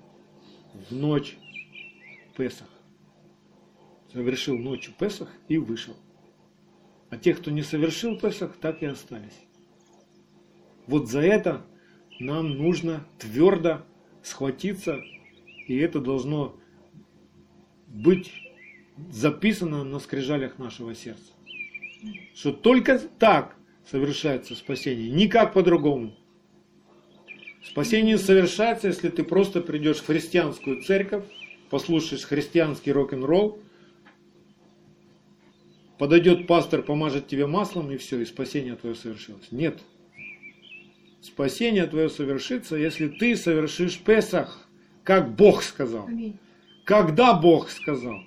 в ночь Песах. Совершил ночью Песах и вышел. А тех, кто не совершил Песах, так и остались. Вот за это нам нужно твердо схватиться, и это должно быть записано на скрижалях нашего сердца. Что только так совершается спасение, никак по-другому. Спасение совершается, если ты просто придешь в христианскую церковь, послушаешь христианский рок-н-ролл, подойдет пастор, помажет тебе маслом, и все, и спасение твое совершилось. Нет. Спасение твое совершится, если ты совершишь Песах, как Бог сказал. Когда Бог сказал?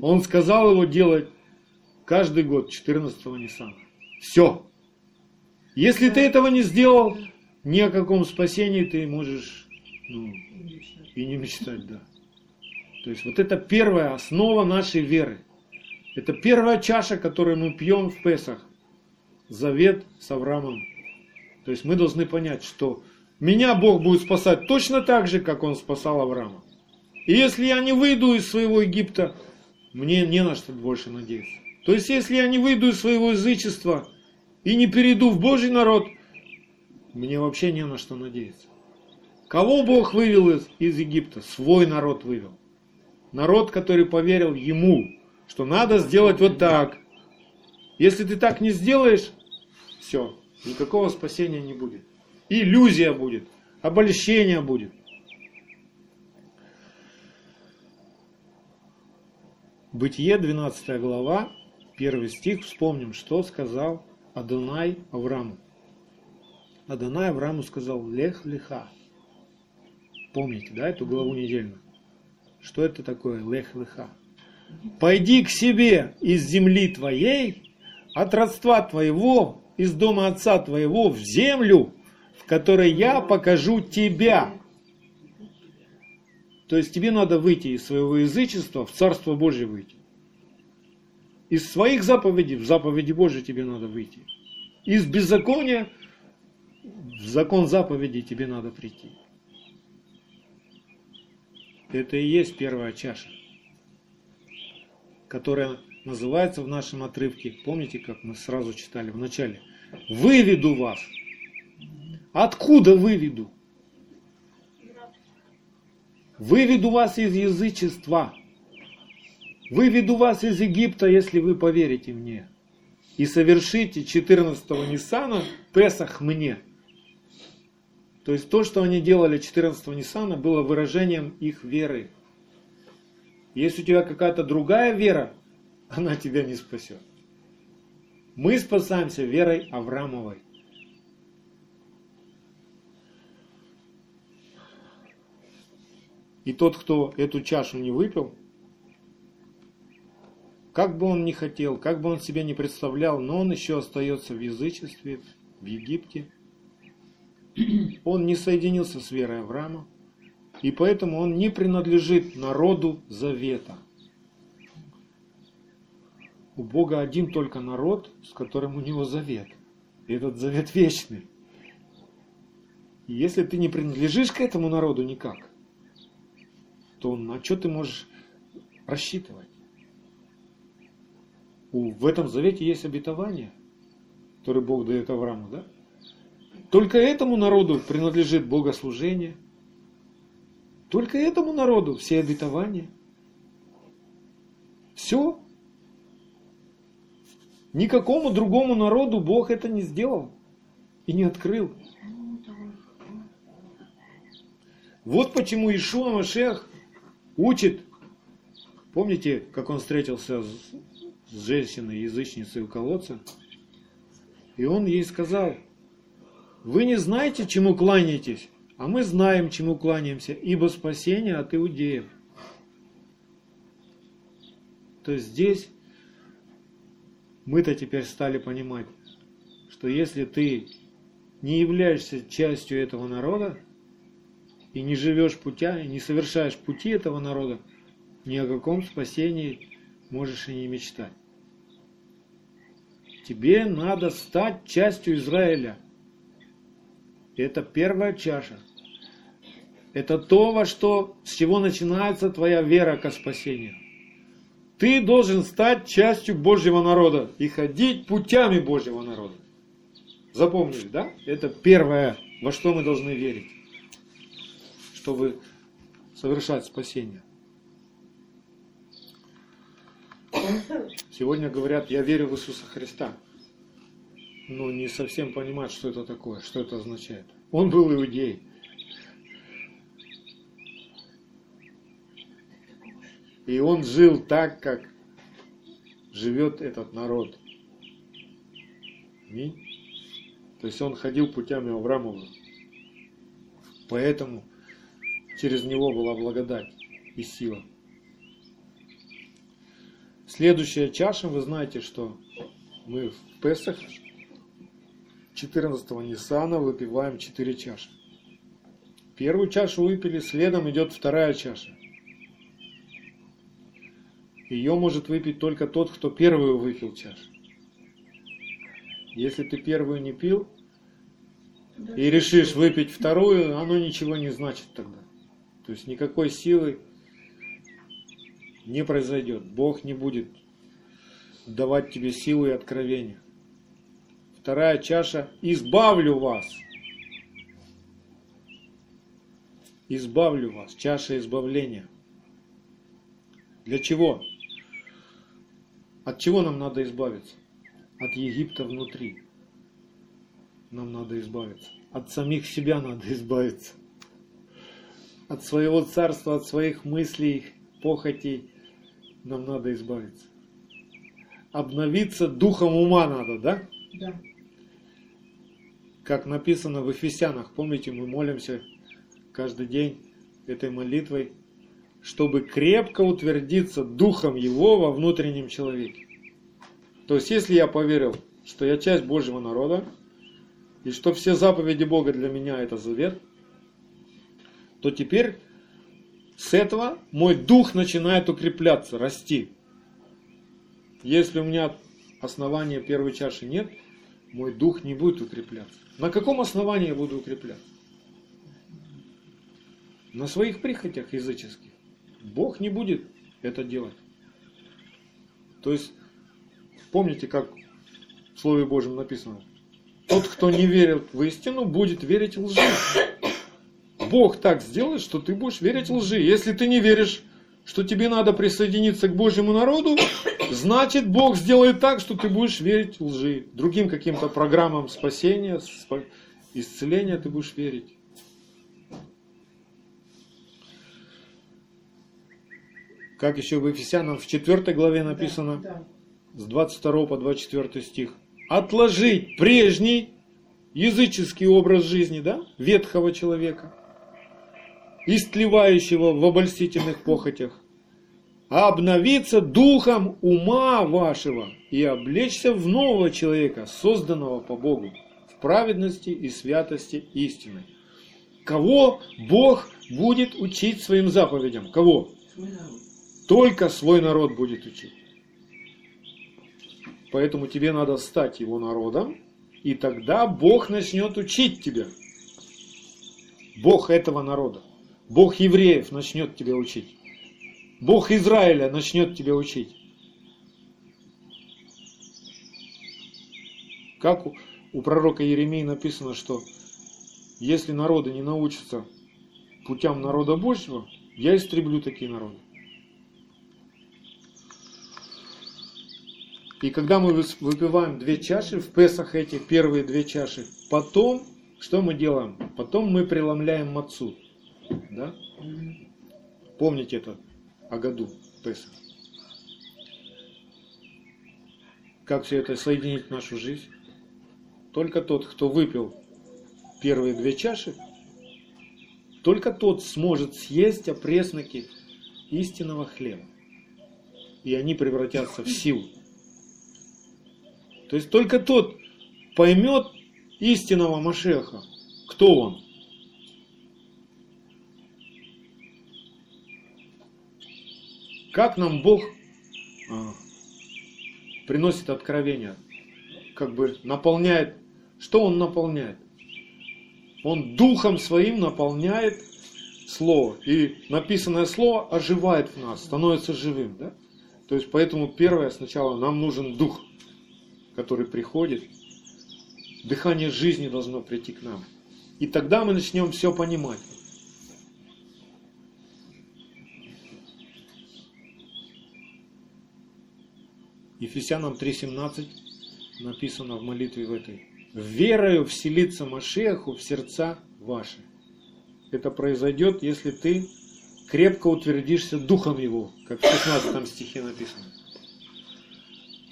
Он сказал его делать каждый год, 14-го Ниссана. Все. Если ты этого не сделал, ни о каком спасении ты можешь ну, и не мечтать, да. То есть вот это первая основа нашей веры. Это первая чаша, которую мы пьем в Песах. Завет с Авраамом. То есть мы должны понять, что меня Бог будет спасать точно так же, как Он спасал Авраама. И если я не выйду из своего Египта, мне не на что больше надеяться. То есть если я не выйду из своего язычества и не перейду в Божий народ, мне вообще не на что надеяться. Кого Бог вывел из, из Египта? Свой народ вывел. Народ, который поверил ему, что надо сделать вот так. Если ты так не сделаешь, все, никакого спасения не будет. Иллюзия будет, обольщение будет. Бытие, 12 глава, 1 стих, вспомним, что сказал Адонай Аврааму. Адонай Аврааму сказал «Лех леха». Помните, да, эту главу недельную? Что это такое «Лех леха»? «Пойди к себе из земли твоей, от родства твоего, из дома отца твоего, в землю, в которой я покажу тебя». То есть тебе надо выйти из своего язычества в Царство Божье выйти. Из своих заповедей в заповеди Божьи тебе надо выйти. Из беззакония в закон заповедей тебе надо прийти. Это и есть первая чаша, которая называется в нашем отрывке, помните, как мы сразу читали в начале, «Выведу вас». Откуда выведу? Выведу вас из язычества. Выведу вас из Египта, если вы поверите мне. И совершите 14-го Ниссана Песах мне. То есть то, что они делали 14-го Ниссана, было выражением их веры. Если у тебя какая-то другая вера, она тебя не спасет. Мы спасаемся верой Авраамовой. И тот, кто эту чашу не выпил, как бы он ни хотел, как бы он себе не представлял, но он еще остается в язычестве, в Египте – он не соединился с верой Авраама, и поэтому он не принадлежит народу завета. У Бога один только народ, с которым у него завет. И этот завет вечный. И если ты не принадлежишь к этому народу никак, то на что ты можешь рассчитывать? У, в этом завете есть обетование, которое Бог дает Аврааму, да? Только этому народу принадлежит богослужение. Только этому народу все обетования. Все. Никакому другому народу Бог это не сделал и не открыл. Вот почему Ишуа Машех учит. Помните, как он встретился с, женщиной, язычницей у колодца? И он ей сказал, вы не знаете, чему кланяетесь, а мы знаем, чему кланяемся, ибо спасение от иудеев. То есть здесь мы-то теперь стали понимать, что если ты не являешься частью этого народа, и не живешь путя, и не совершаешь пути этого народа, ни о каком спасении можешь и не мечтать. Тебе надо стать частью Израиля. Это первая чаша. Это то, во что, с чего начинается твоя вера ко спасению. Ты должен стать частью Божьего народа и ходить путями Божьего народа. Запомнили, да? Это первое, во что мы должны верить, чтобы совершать спасение. Сегодня говорят, я верю в Иисуса Христа. Но не совсем понимают, что это такое, что это означает. Он был иудей. И он жил так, как живет этот народ. То есть он ходил путями Авраамова. Поэтому через него была благодать и сила. Следующая чаша, вы знаете, что мы в Песах 14 Ниссана выпиваем 4 чаши. Первую чашу выпили, следом идет вторая чаша. Ее может выпить только тот, кто первую выпил чашу. Если ты первую не пил и решишь выпить вторую, оно ничего не значит тогда. То есть никакой силы не произойдет. Бог не будет давать тебе силу и откровение. Вторая чаша – избавлю вас. Избавлю вас. Чаша избавления. Для чего? От чего нам надо избавиться? От Египта внутри. Нам надо избавиться. От самих себя надо избавиться. От своего царства, от своих мыслей, похотей нам надо избавиться. Обновиться духом ума надо, да? Да. Как написано в Ефесянах, помните, мы молимся каждый день этой молитвой чтобы крепко утвердиться духом его во внутреннем человеке. То есть, если я поверил, что я часть Божьего народа, и что все заповеди Бога для меня это завет, то теперь с этого мой дух начинает укрепляться, расти. Если у меня основания первой чаши нет, мой дух не будет укрепляться. На каком основании я буду укрепляться? На своих прихотях языческих. Бог не будет это делать. То есть, помните, как в Слове Божьем написано, тот, кто не верит в истину, будет верить в лжи. Бог так сделает, что ты будешь верить в лжи. Если ты не веришь, что тебе надо присоединиться к Божьему народу, значит Бог сделает так, что ты будешь верить в лжи. Другим каким-то программам спасения, исцеления ты будешь верить. Как еще в Ефесянам в 4 главе написано, да, да. с 22 по 24 стих, отложить прежний языческий образ жизни, да, ветхого человека, истлевающего в обольстительных похотях, а обновиться духом ума вашего и облечься в нового человека, созданного по Богу в в праведности и святости истины. Кого Бог будет учить своим заповедям? Кого? Только свой народ будет учить. Поэтому тебе надо стать его народом, и тогда Бог начнет учить тебя. Бог этого народа. Бог евреев начнет тебя учить. Бог Израиля начнет тебя учить. Как у, у пророка Еремии написано, что если народы не научатся путям народа Божьего, я истреблю такие народы. И когда мы выпиваем две чаши, в Песах эти первые две чаши, потом что мы делаем? Потом мы преломляем мацу. Да? Помните это о году Песах. Как все это соединить в нашу жизнь? Только тот, кто выпил первые две чаши, только тот сможет съесть опресноки истинного хлеба. И они превратятся в силу. То есть только тот поймет истинного Машеха. Кто он? Как нам Бог а, приносит откровение? Как бы наполняет. Что Он наполняет? Он Духом Своим наполняет Слово. И написанное Слово оживает в нас, становится живым. Да? То есть поэтому первое сначала нам нужен Дух который приходит, дыхание жизни должно прийти к нам. И тогда мы начнем все понимать. Ефесянам 3.17 написано в молитве в этой. «Верою вселиться Машеху в сердца ваши». Это произойдет, если ты крепко утвердишься Духом Его, как в 16 стихе написано.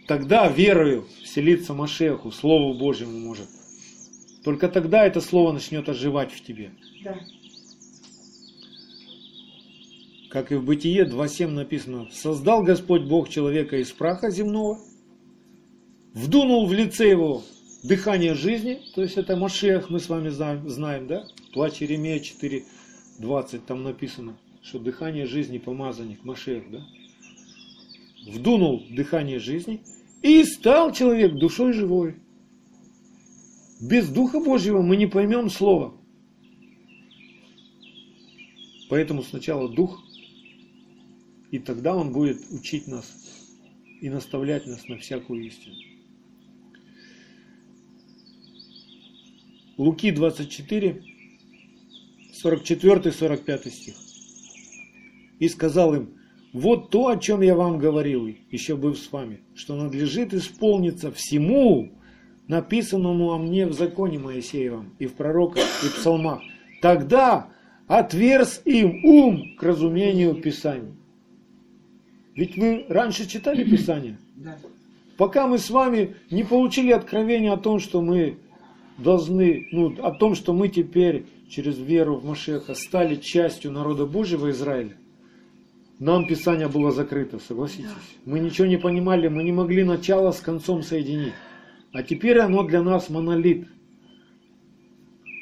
Тогда верою вселиться Машеху, Слову Божьему может. Только тогда это Слово начнет оживать в тебе. Да. Как и в Бытие 2.7 написано, «Создал Господь Бог человека из праха земного, вдунул в лице его дыхание жизни, то есть это Машех, мы с вами знаем, знаем да? Плач Еремея 4.20, там написано, что дыхание жизни, помазанник, Машех, да? Вдунул дыхание жизни – и стал человек душой живой. Без Духа Божьего мы не поймем Слова. Поэтому сначала Дух, и тогда Он будет учить нас и наставлять нас на всякую истину. Луки 24, 44-45 стих. И сказал им, вот то, о чем я вам говорил, еще быв с вами, что надлежит исполниться всему, написанному о мне в законе Моисеевом и в пророках и псалмах. Тогда отверз им ум к разумению Писаний. Ведь вы раньше читали Писание? Да. Пока мы с вами не получили откровения о том, что мы должны, ну, о том, что мы теперь через веру в Машеха стали частью народа Божьего Израиля, нам Писание было закрыто, согласитесь. Мы ничего не понимали, мы не могли начало с концом соединить. А теперь оно для нас монолит.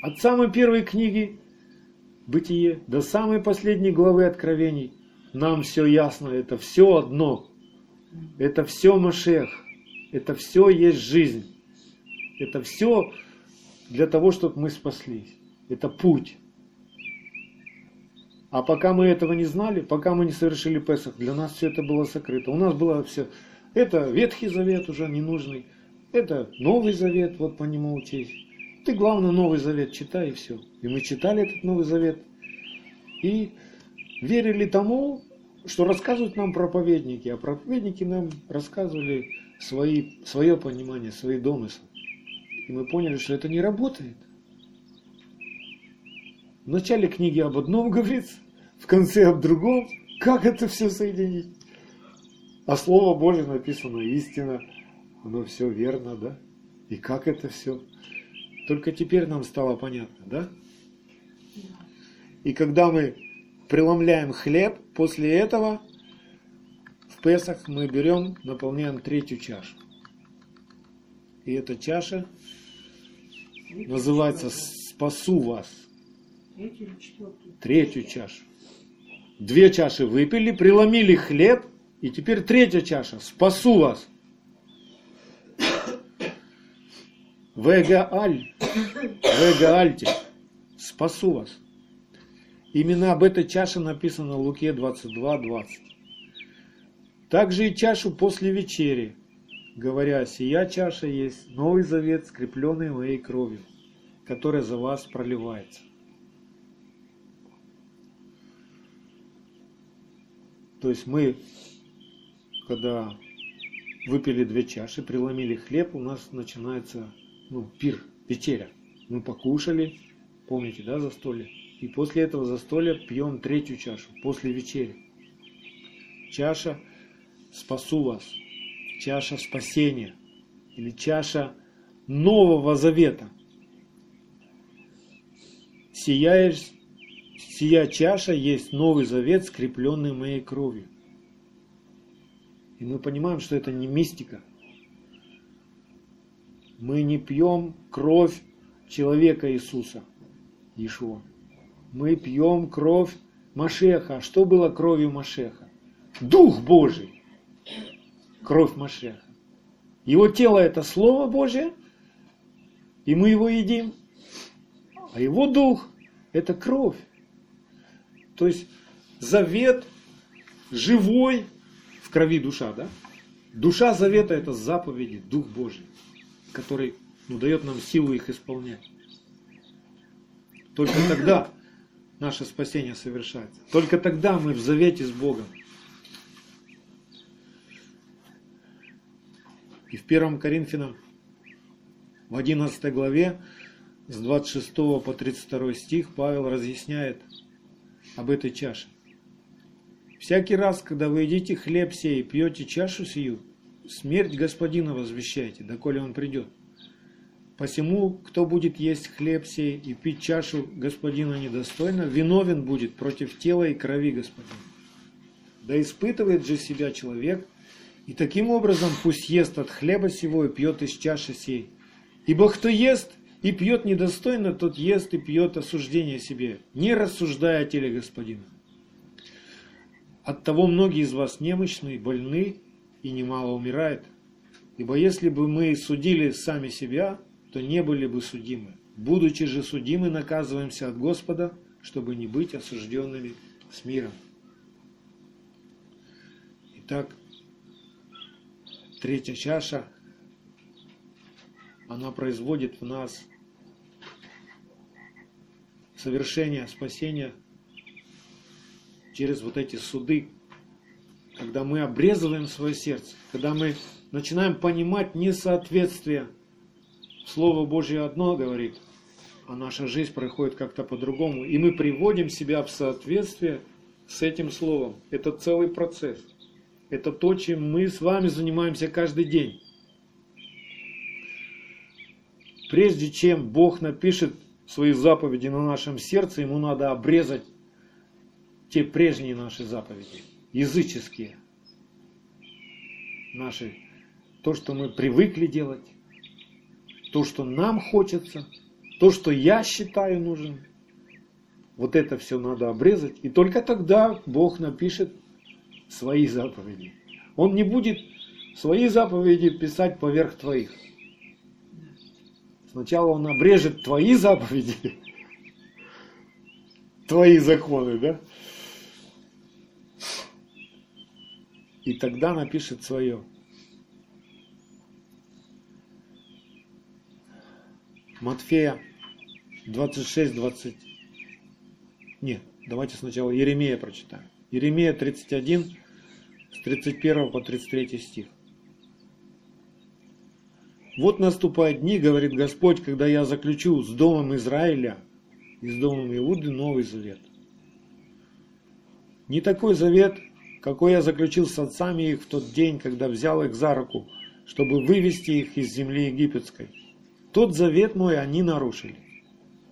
От самой первой книги Бытие до самой последней главы Откровений нам все ясно, это все одно. Это все Машех. Это все есть жизнь. Это все для того, чтобы мы спаслись. Это путь. А пока мы этого не знали, пока мы не совершили Песах, для нас все это было сокрыто. У нас было все, это Ветхий Завет уже ненужный, это Новый Завет, вот по нему учись. Ты, главное, Новый Завет читай и все. И мы читали этот Новый Завет. И верили тому, что рассказывают нам проповедники. А проповедники нам рассказывали свои, свое понимание, свои домыслы. И мы поняли, что это не работает. В начале книги об одном говорится, в конце об другом. Как это все соединить? А Слово Божье написано истина, оно все верно, да? И как это все? Только теперь нам стало понятно, да? И когда мы преломляем хлеб, после этого в Песах мы берем, наполняем третью чашу. И эта чаша называется «Спасу вас». Третью чашу. Две чаши выпили, преломили хлеб, и теперь третья чаша. Спасу вас. Вегааль. Вегаальте. Спасу вас. Именно об этой чаше написано в Луке 22.20. Также и чашу после вечери, говоря, сия чаша есть новый завет, скрепленный моей кровью, которая за вас проливается. То есть мы, когда выпили две чаши, преломили хлеб, у нас начинается ну, пир, вечеря. Мы покушали, помните, да, застолье? И после этого застолья пьем третью чашу, после вечери. Чаша «Спасу вас», чаша спасения или чаша Нового Завета. Сияешь, сия чаша есть Новый Завет, скрепленный моей кровью. И мы понимаем, что это не мистика. Мы не пьем кровь человека Иисуса, Ишуа мы пьем кровь Машеха. Что было кровью Машеха? Дух Божий. Кровь Машеха. Его тело это Слово Божье, и мы его едим. А его дух это кровь. То есть завет живой в крови душа, да? Душа завета это заповеди, Дух Божий, который ну, дает нам силу их исполнять. Только тогда наше спасение совершается. Только тогда мы в завете с Богом. И в 1 Коринфянам, в 11 главе, с 26 по 32 стих, Павел разъясняет об этой чаше. Всякий раз, когда вы едите хлеб сей и пьете чашу сию, смерть Господина возвещайте, доколе он придет. Посему, кто будет есть хлеб сей и пить чашу господина недостойно, виновен будет против тела и крови господина. Да испытывает же себя человек, и таким образом пусть ест от хлеба сего и пьет из чаши сей. Ибо кто ест и пьет недостойно, тот ест и пьет осуждение себе, не рассуждая о теле господина. Оттого многие из вас немощны, больны и немало умирает. Ибо если бы мы судили сами себя, то не были бы судимы. Будучи же судимы, наказываемся от Господа, чтобы не быть осужденными с миром. Итак, третья чаша, она производит в нас совершение спасения через вот эти суды, когда мы обрезываем свое сердце, когда мы начинаем понимать несоответствие Слово Божье одно говорит, а наша жизнь проходит как-то по-другому. И мы приводим себя в соответствие с этим Словом. Это целый процесс. Это то, чем мы с вами занимаемся каждый день. Прежде чем Бог напишет свои заповеди на нашем сердце, ему надо обрезать те прежние наши заповеди, языческие, наши, то, что мы привыкли делать, то, что нам хочется, то, что я считаю нужным. Вот это все надо обрезать, и только тогда Бог напишет свои заповеди. Он не будет свои заповеди писать поверх твоих. Сначала он обрежет твои заповеди, твои законы, да? И тогда напишет свое. Матфея 26, 20. Нет, давайте сначала Еремея прочитаем. Еремея 31, с 31 по 33 стих. Вот наступают дни, говорит Господь, когда я заключу с домом Израиля и с домом Иуды новый завет. Не такой завет, какой я заключил с отцами их в тот день, когда взял их за руку, чтобы вывести их из земли египетской тот завет мой они нарушили.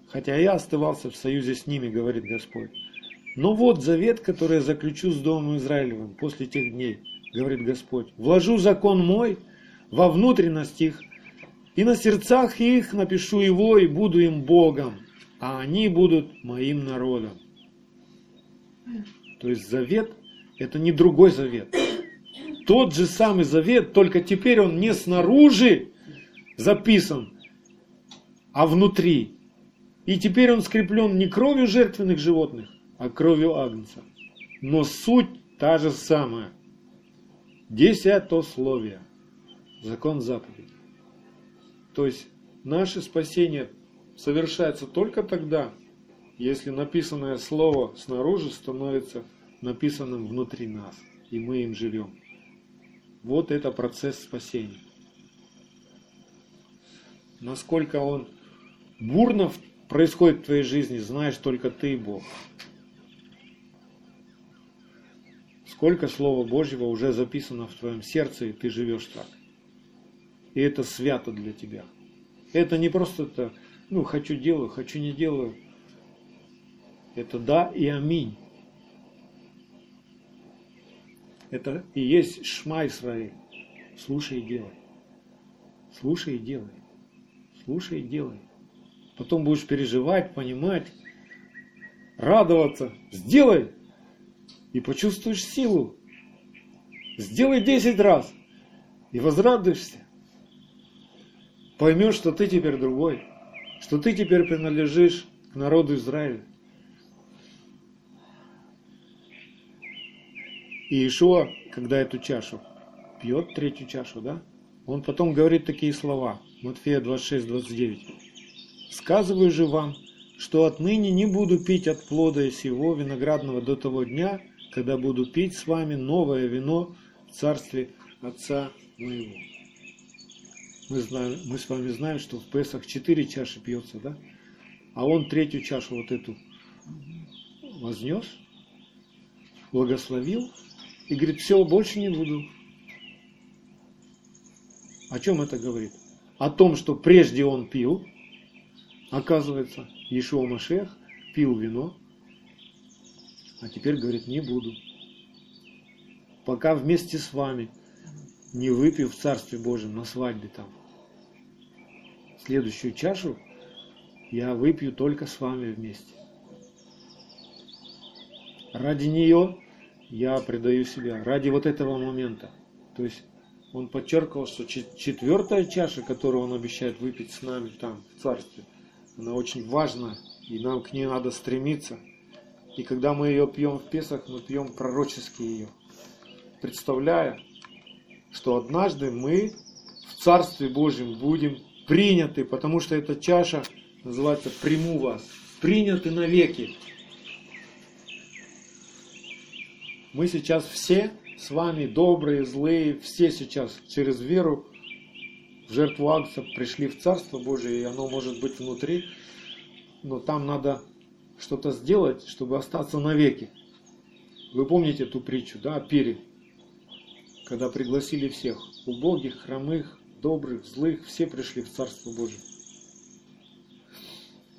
Хотя я оставался в союзе с ними, говорит Господь. Но вот завет, который я заключу с Домом Израилевым после тех дней, говорит Господь. Вложу закон мой во внутренность их, И на сердцах их напишу его, и буду им Богом, а они будут моим народом. То есть завет – это не другой завет. Тот же самый завет, только теперь он не снаружи записан, а внутри. И теперь он скреплен не кровью жертвенных животных, а кровью агнца. Но суть та же самая. Десятословие. Закон заповеди. То есть наше спасение совершается только тогда, если написанное слово снаружи становится написанным внутри нас, и мы им живем. Вот это процесс спасения. Насколько он бурно происходит в твоей жизни, знаешь только ты и Бог. Сколько Слова Божьего уже записано в твоем сердце, и ты живешь так. И это свято для тебя. Это не просто то, ну, хочу делаю, хочу не делаю. Это да и аминь. Это и есть Шма Исраиль. Слушай и делай. Слушай и делай. Слушай и делай. Потом будешь переживать, понимать, радоваться. Сделай. И почувствуешь силу. Сделай 10 раз. И возрадуешься. Поймешь, что ты теперь другой. Что ты теперь принадлежишь к народу Израиля. И Ишуа, когда эту чашу пьет, третью чашу, да, он потом говорит такие слова. Матфея 26, 29. «Сказываю же вам, что отныне не буду пить от плода сего виноградного до того дня, когда буду пить с вами новое вино в царстве Отца моего». Мы, знаем, мы с вами знаем, что в Песах четыре чаши пьется, да? А он третью чашу вот эту вознес, благословил и говорит, все, больше не буду. О чем это говорит? О том, что прежде он пил, оказывается, Ишуа Машех пил вино, а теперь говорит, не буду. Пока вместе с вами не выпью в Царстве Божьем на свадьбе там. Следующую чашу я выпью только с вами вместе. Ради нее я предаю себя ради вот этого момента. То есть он подчеркивал, что четвертая чаша, которую он обещает выпить с нами там, в царстве, она очень важна, и нам к ней надо стремиться. И когда мы ее пьем в Песах, мы пьем пророчески ее, представляя, что однажды мы в Царстве Божьем будем приняты, потому что эта чаша называется «приму вас», приняты навеки. Мы сейчас все с вами, добрые, злые, все сейчас через веру в жертву Агнца пришли в Царство Божие, и оно может быть внутри, но там надо что-то сделать, чтобы остаться навеки. Вы помните эту притчу, да, о пире, когда пригласили всех, убогих, хромых, добрых, злых, все пришли в Царство Божие.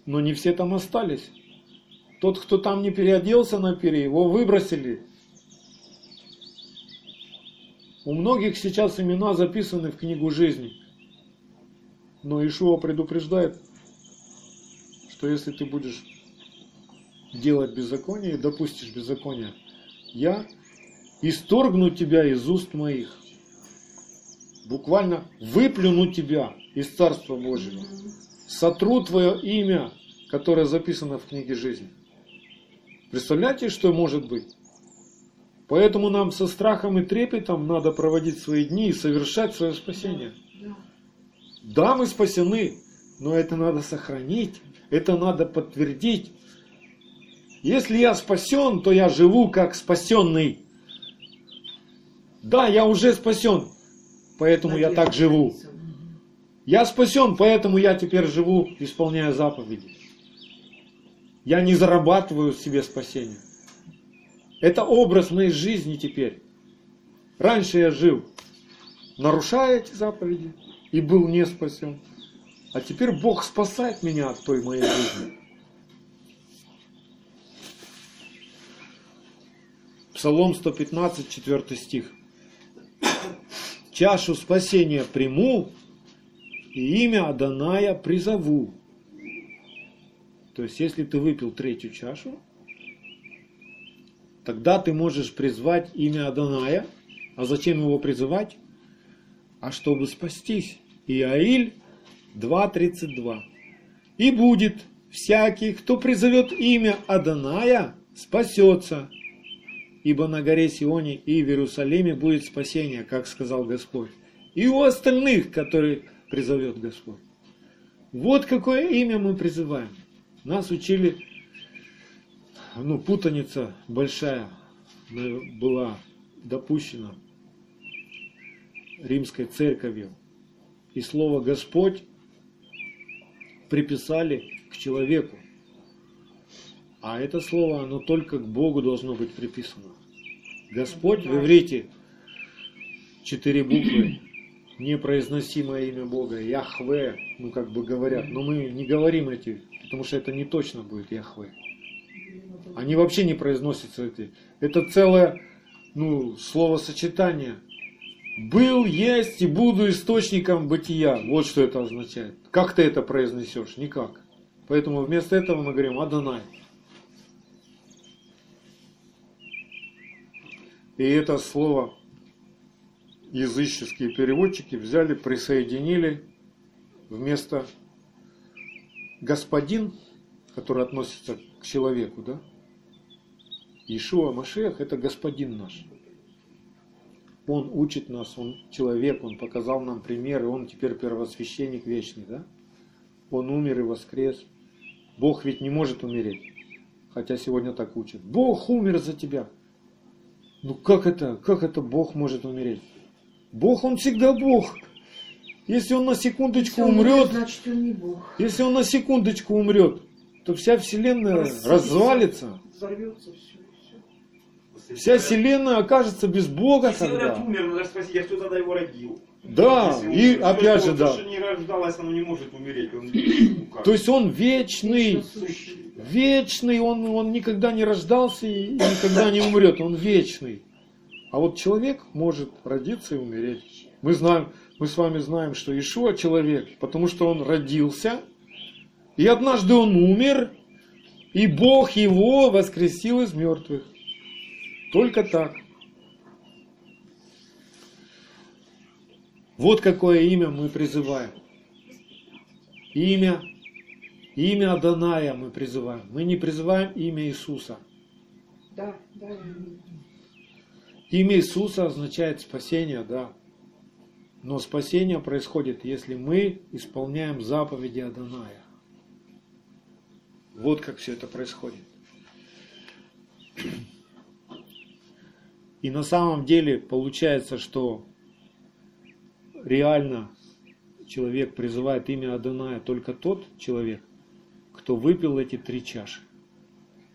Но не все там остались. Тот, кто там не переоделся на пире, его выбросили у многих сейчас имена записаны в книгу жизни. Но Ишуа предупреждает, что если ты будешь делать беззаконие допустишь беззаконие, я исторгну тебя из уст моих. Буквально выплюну тебя из Царства Божьего. Сотру твое имя, которое записано в книге жизни. Представляете, что может быть? Поэтому нам со страхом и трепетом надо проводить свои дни и совершать свое спасение. Да, мы спасены, но это надо сохранить, это надо подтвердить. Если я спасен, то я живу как спасенный. Да, я уже спасен, поэтому я так живу. Я спасен, поэтому я теперь живу, исполняя заповеди. Я не зарабатываю себе спасение. Это образ моей жизни теперь. Раньше я жил, нарушая эти заповеди, и был не спасен. А теперь Бог спасает меня от той моей жизни. Псалом 115, 4 стих. Чашу спасения приму, и имя Аданая призову. То есть, если ты выпил третью чашу, тогда ты можешь призвать имя Аданая. А зачем его призывать? А чтобы спастись. Иаиль 2.32. И будет всякий, кто призовет имя Аданая, спасется. Ибо на горе Сионе и в Иерусалиме будет спасение, как сказал Господь. И у остальных, которые призовет Господь. Вот какое имя мы призываем. Нас учили, ну, путаница большая была допущена римской церковью. И слово Господь приписали к человеку. А это слово, оно только к Богу должно быть приписано. Господь в иврите четыре буквы, непроизносимое имя Бога, Яхве, ну как бы говорят, но мы не говорим эти, потому что это не точно будет Яхве. Они вообще не произносятся эти. Это целое, ну, словосочетание. Был, есть и буду источником бытия. Вот что это означает. Как ты это произнесешь? Никак. Поэтому вместо этого мы говорим Адонай. И это слово языческие переводчики взяли, присоединили вместо господин, который относится к человеку, да? Ишуа Машех – это господин наш. Он учит нас, он человек, он показал нам примеры, он теперь первосвященник вечный, да? Он умер и воскрес. Бог ведь не может умереть, хотя сегодня так учат. Бог умер за тебя. Ну как это, как это Бог может умереть? Бог, он всегда Бог. Если он на секундочку если умрет, значит он не Бог. Если он на секундочку умрет, то вся вселенная Рассыпется, развалится. Взорвется все. Вся вселенная окажется без Бога Если тогда. Если умер, надо спросить, а кто тогда его родил? Да, Если и он, опять же, да. Не рождалось, оно не может умереть. Он, ну, то есть он вечный, вечный, он, он никогда не рождался и никогда не умрет, он вечный. А вот человек может родиться и умереть. Мы знаем, мы с вами знаем, что Ишуа человек, потому что он родился, и однажды он умер, и Бог его воскресил из мертвых. Только так. Вот какое имя мы призываем. Имя, имя Аданая мы призываем. Мы не призываем имя Иисуса. Да, да. Имя Иисуса означает спасение, да. Но спасение происходит, если мы исполняем заповеди Аданая. Вот как все это происходит. И на самом деле получается, что реально человек призывает имя Адоная только тот человек, кто выпил эти три чаши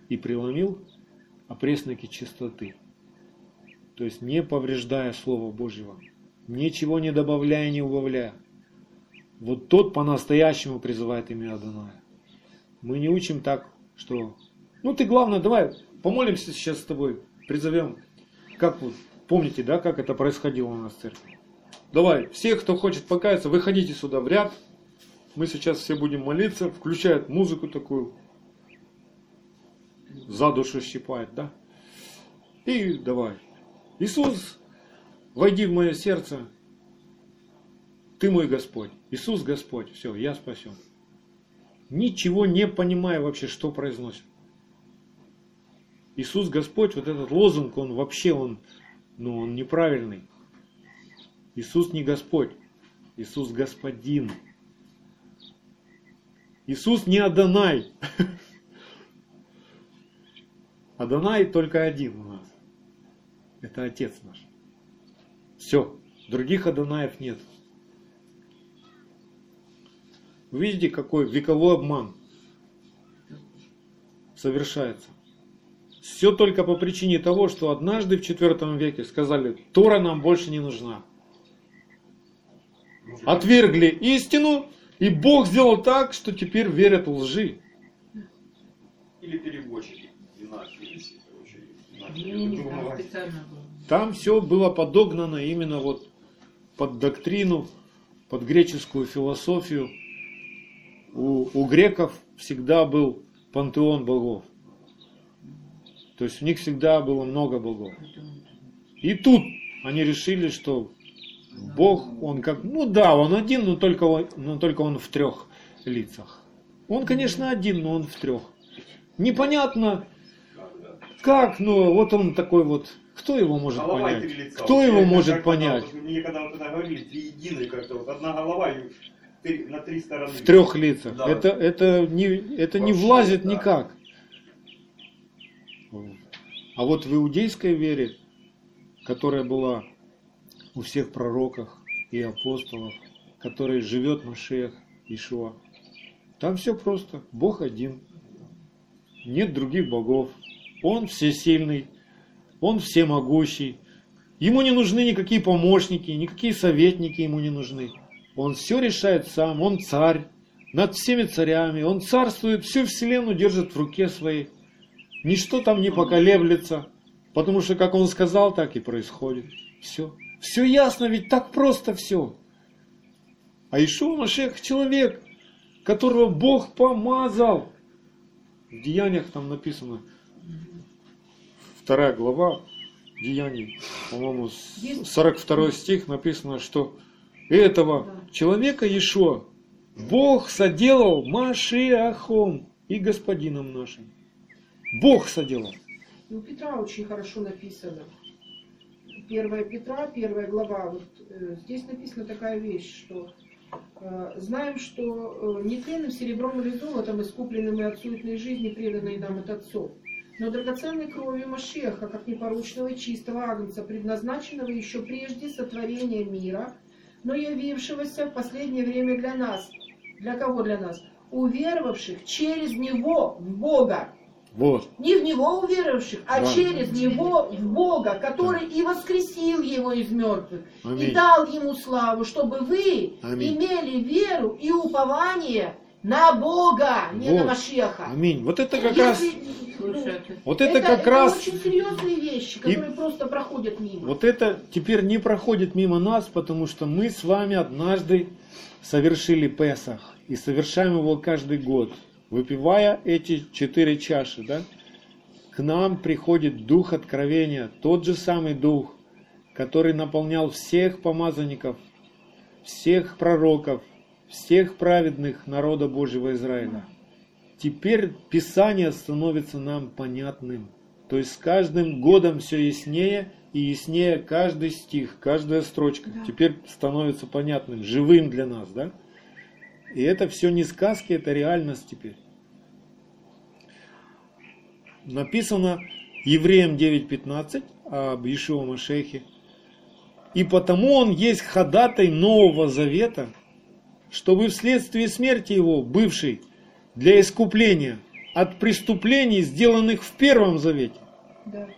и преломил опресноки чистоты. То есть не повреждая Слова Божьего, ничего не добавляя, не убавляя. Вот тот по-настоящему призывает имя Адоная. Мы не учим так, что... Ну ты главное, давай помолимся сейчас с тобой, призовем как вот, помните, да, как это происходило у нас в церкви? Давай, все, кто хочет покаяться, выходите сюда в ряд. Мы сейчас все будем молиться, включают музыку такую, за душу щипает, да? И давай. Иисус, войди в мое сердце. Ты мой Господь. Иисус Господь. Все, я спасен. Ничего не понимая вообще, что произносит. Иисус Господь, вот этот лозунг, он вообще, он, ну, он неправильный. Иисус не Господь, Иисус Господин. Иисус не Адонай. Адонай только один у нас. Это Отец наш. Все. Других Адонаев нет. Вы видите, какой вековой обман совершается. Все только по причине того, что однажды в IV веке сказали, Тора нам больше не нужна. Отвергли истину, и Бог сделал так, что теперь верят в лжи. Или переводчики. Там все было подогнано именно вот под доктрину под греческую философию у, у греков всегда был пантеон богов. То есть у них всегда было много богов. И тут они решили, что Бог, он как, ну да, он один, но только, он- но только он в трех лицах. Он, конечно, один, но он в трех. Непонятно, как, но вот он такой вот, кто его может Голова понять? Кто его может понять? вот Мне когда вот это говорили, триединый как-то, вот одна голова и три- на три стороны. В трех лицах. Да. Это, это, не, это не Вообще, влазит да. никак. А вот в иудейской вере, которая была у всех пророков и апостолов, которой живет Машех, Ишуа, там все просто. Бог один. Нет других богов. Он всесильный. Он всемогущий. Ему не нужны никакие помощники, никакие советники ему не нужны. Он все решает сам, он царь над всеми царями, он царствует, всю вселенную держит в руке своей. Ничто там не поколеблется, потому что как он сказал, так и происходит. Все. Все ясно, ведь так просто все. А Ишуа Машех человек, которого Бог помазал. В Деяниях там написано, вторая глава Деяний, по-моему, с- Есть. 42 стих написано, что этого человека Ишуа Бог соделал Машиахом и господином нашим. Бог соделал. И у Петра очень хорошо написано. Первая Петра, первая глава. Вот э, здесь написана такая вещь, что э, знаем, что э, нетленным серебром или золотом, искупленным и от суетной жизни, преданной нам от отцов, но драгоценной кровью Машеха, как непорочного и чистого агнца, предназначенного еще прежде сотворения мира, но явившегося в последнее время для нас. Для кого для нас? Уверовавших через Него в Бога. Вот. Не в Него уверовавших, а Да. через Него в Бога, который и воскресил Его из мертвых, и Аминь. дал Ему славу, чтобы вы Аминь. имели веру и упование на Бога, не Вот. на Машеха. Аминь. Вот это как раз, Если- ну, вот это как раз, очень серьезные вещи, И- которые просто проходят мимо. вот это теперь не проходит мимо нас, потому что мы с вами однажды совершили Песах и совершаем его каждый год, выпивая эти четыре чаши, да? К нам приходит Дух Откровения, тот же самый Дух, который наполнял всех помазанников, всех пророков, всех праведных народа Божьего Израиля. Теперь Писание становится нам понятным. То есть с каждым годом все яснее и яснее каждый стих, каждая строчка. Да. Теперь становится понятным, живым для нас, да? И это все не сказки, это реальность теперь. Написано Евреям 9.15 об Ишуа Машехе. И потому он есть ходатай Нового Завета, чтобы вследствие смерти его, бывший, для искупления от преступлений, сделанных в Первом Завете, Да.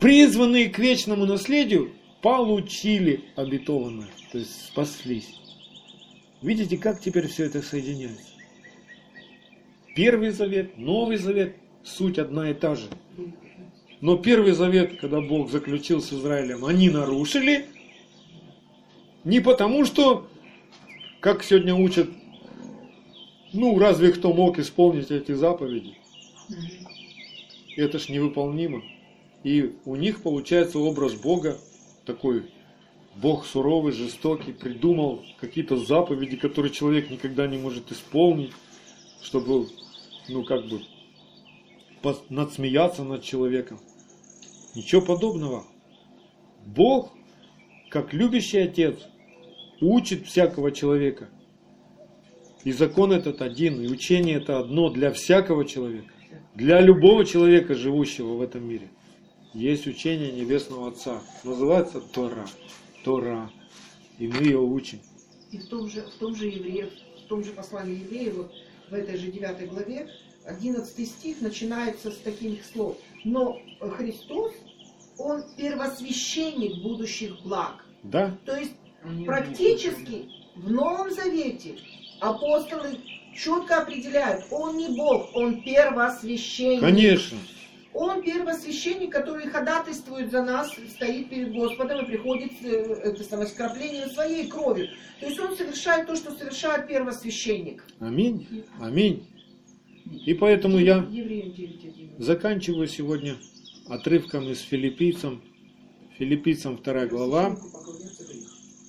призванные к вечному наследию, получили обетованное, то есть спаслись. Видите, как теперь все это соединяется? Первый завет, Новый завет, суть одна и та же. Но Первый завет, когда Бог заключил с Израилем, они нарушили не потому, что, как сегодня учат, ну разве кто мог исполнить эти заповеди? Это ж невыполнимо. И у них получается образ Бога такой, Бог суровый, жестокий, придумал какие-то заповеди, которые человек никогда не может исполнить, чтобы, ну как бы, надсмеяться над человеком. Ничего подобного. Бог, как любящий отец, учит всякого человека. И закон этот один, и учение это одно для всякого человека. Для любого человека, живущего в этом мире. Есть учение Небесного Отца. Называется Тора. Тора. И мы ее учим. И в том же, в том же евреев, в том же послании евреев, вот в этой же 9 главе, 11 стих начинается с таких слов. Но Христос, Он первосвященник будущих благ. Да? То есть практически в Новом Завете апостолы четко определяют, Он не Бог, Он первосвященник. Конечно. Он первосвященник, который ходатайствует за нас, стоит перед Господом и приходит э, это самое скопление своей крови. То есть он совершает то, что совершает первосвященник. Аминь. Аминь. И поэтому я Евреям 9.11. заканчиваю сегодня отрывком из филиппийцам. Филиппийцам 2 глава.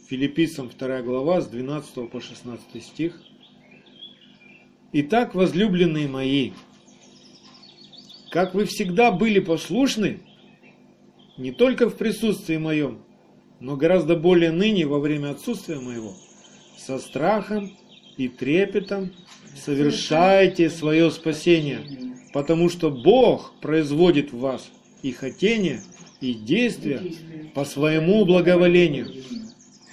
Филиппийцам 2 глава с 12 по 16 стих. Итак, возлюбленные мои, как вы всегда были послушны, не только в присутствии моем, но гораздо более ныне во время отсутствия моего, со страхом и трепетом совершайте свое спасение, потому что Бог производит в вас и хотение, и действия по своему благоволению.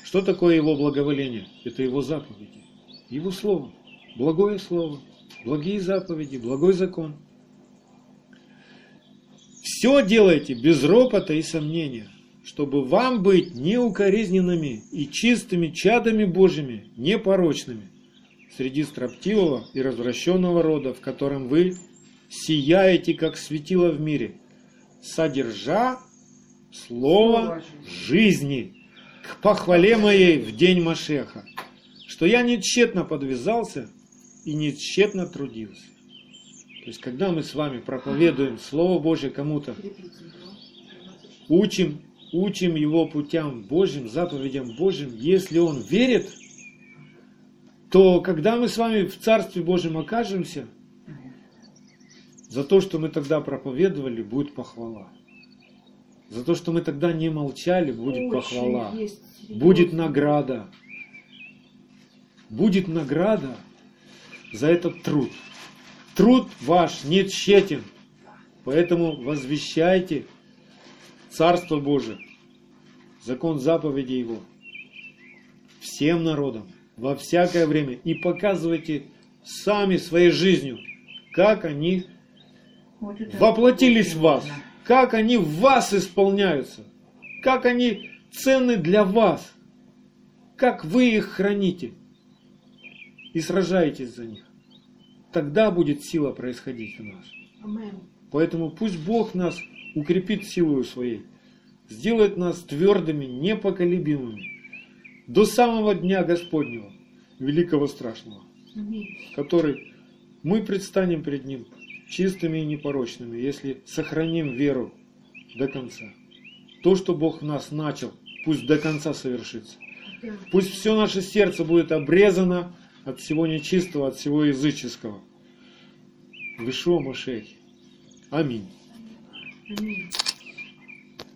Что такое его благоволение? Это его заповеди, его слово, благое слово, благие заповеди, благой закон. Все делайте без ропота и сомнения, чтобы вам быть неукоризненными и чистыми чадами Божьими, непорочными, среди строптивого и развращенного рода, в котором вы сияете, как светило в мире, содержа слово жизни к похвале моей в день Машеха, что я не тщетно подвязался и не тщетно трудился. То есть, когда мы с вами проповедуем Слово Божье кому-то, учим, учим его путям Божьим, заповедям Божьим, если он верит, то когда мы с вами в Царстве Божьем окажемся, за то, что мы тогда проповедовали, будет похвала. За то, что мы тогда не молчали, будет Очень похвала. есть Будет награда. Будет награда за этот труд. Труд ваш не тщетен. Поэтому возвещайте Царство Божие, закон заповеди Его всем народам во всякое время и показывайте сами своей жизнью, как они Вот воплотились в вас, как они в вас исполняются, как они ценны для вас, как вы их храните и сражаетесь за них. Тогда будет сила происходить в нас. Поэтому пусть Бог нас укрепит силою своей, сделает нас твердыми, непоколебимыми до самого дня Господнего, великого страшного который мы предстанем пред Ним чистыми и непорочными, если сохраним веру до конца. То, что Бог в нас начал, пусть до конца совершится. Пусть все наше сердце будет обрезано от всего нечистого, от всего языческого. В Ишуа Машехе. Аминь. Аминь.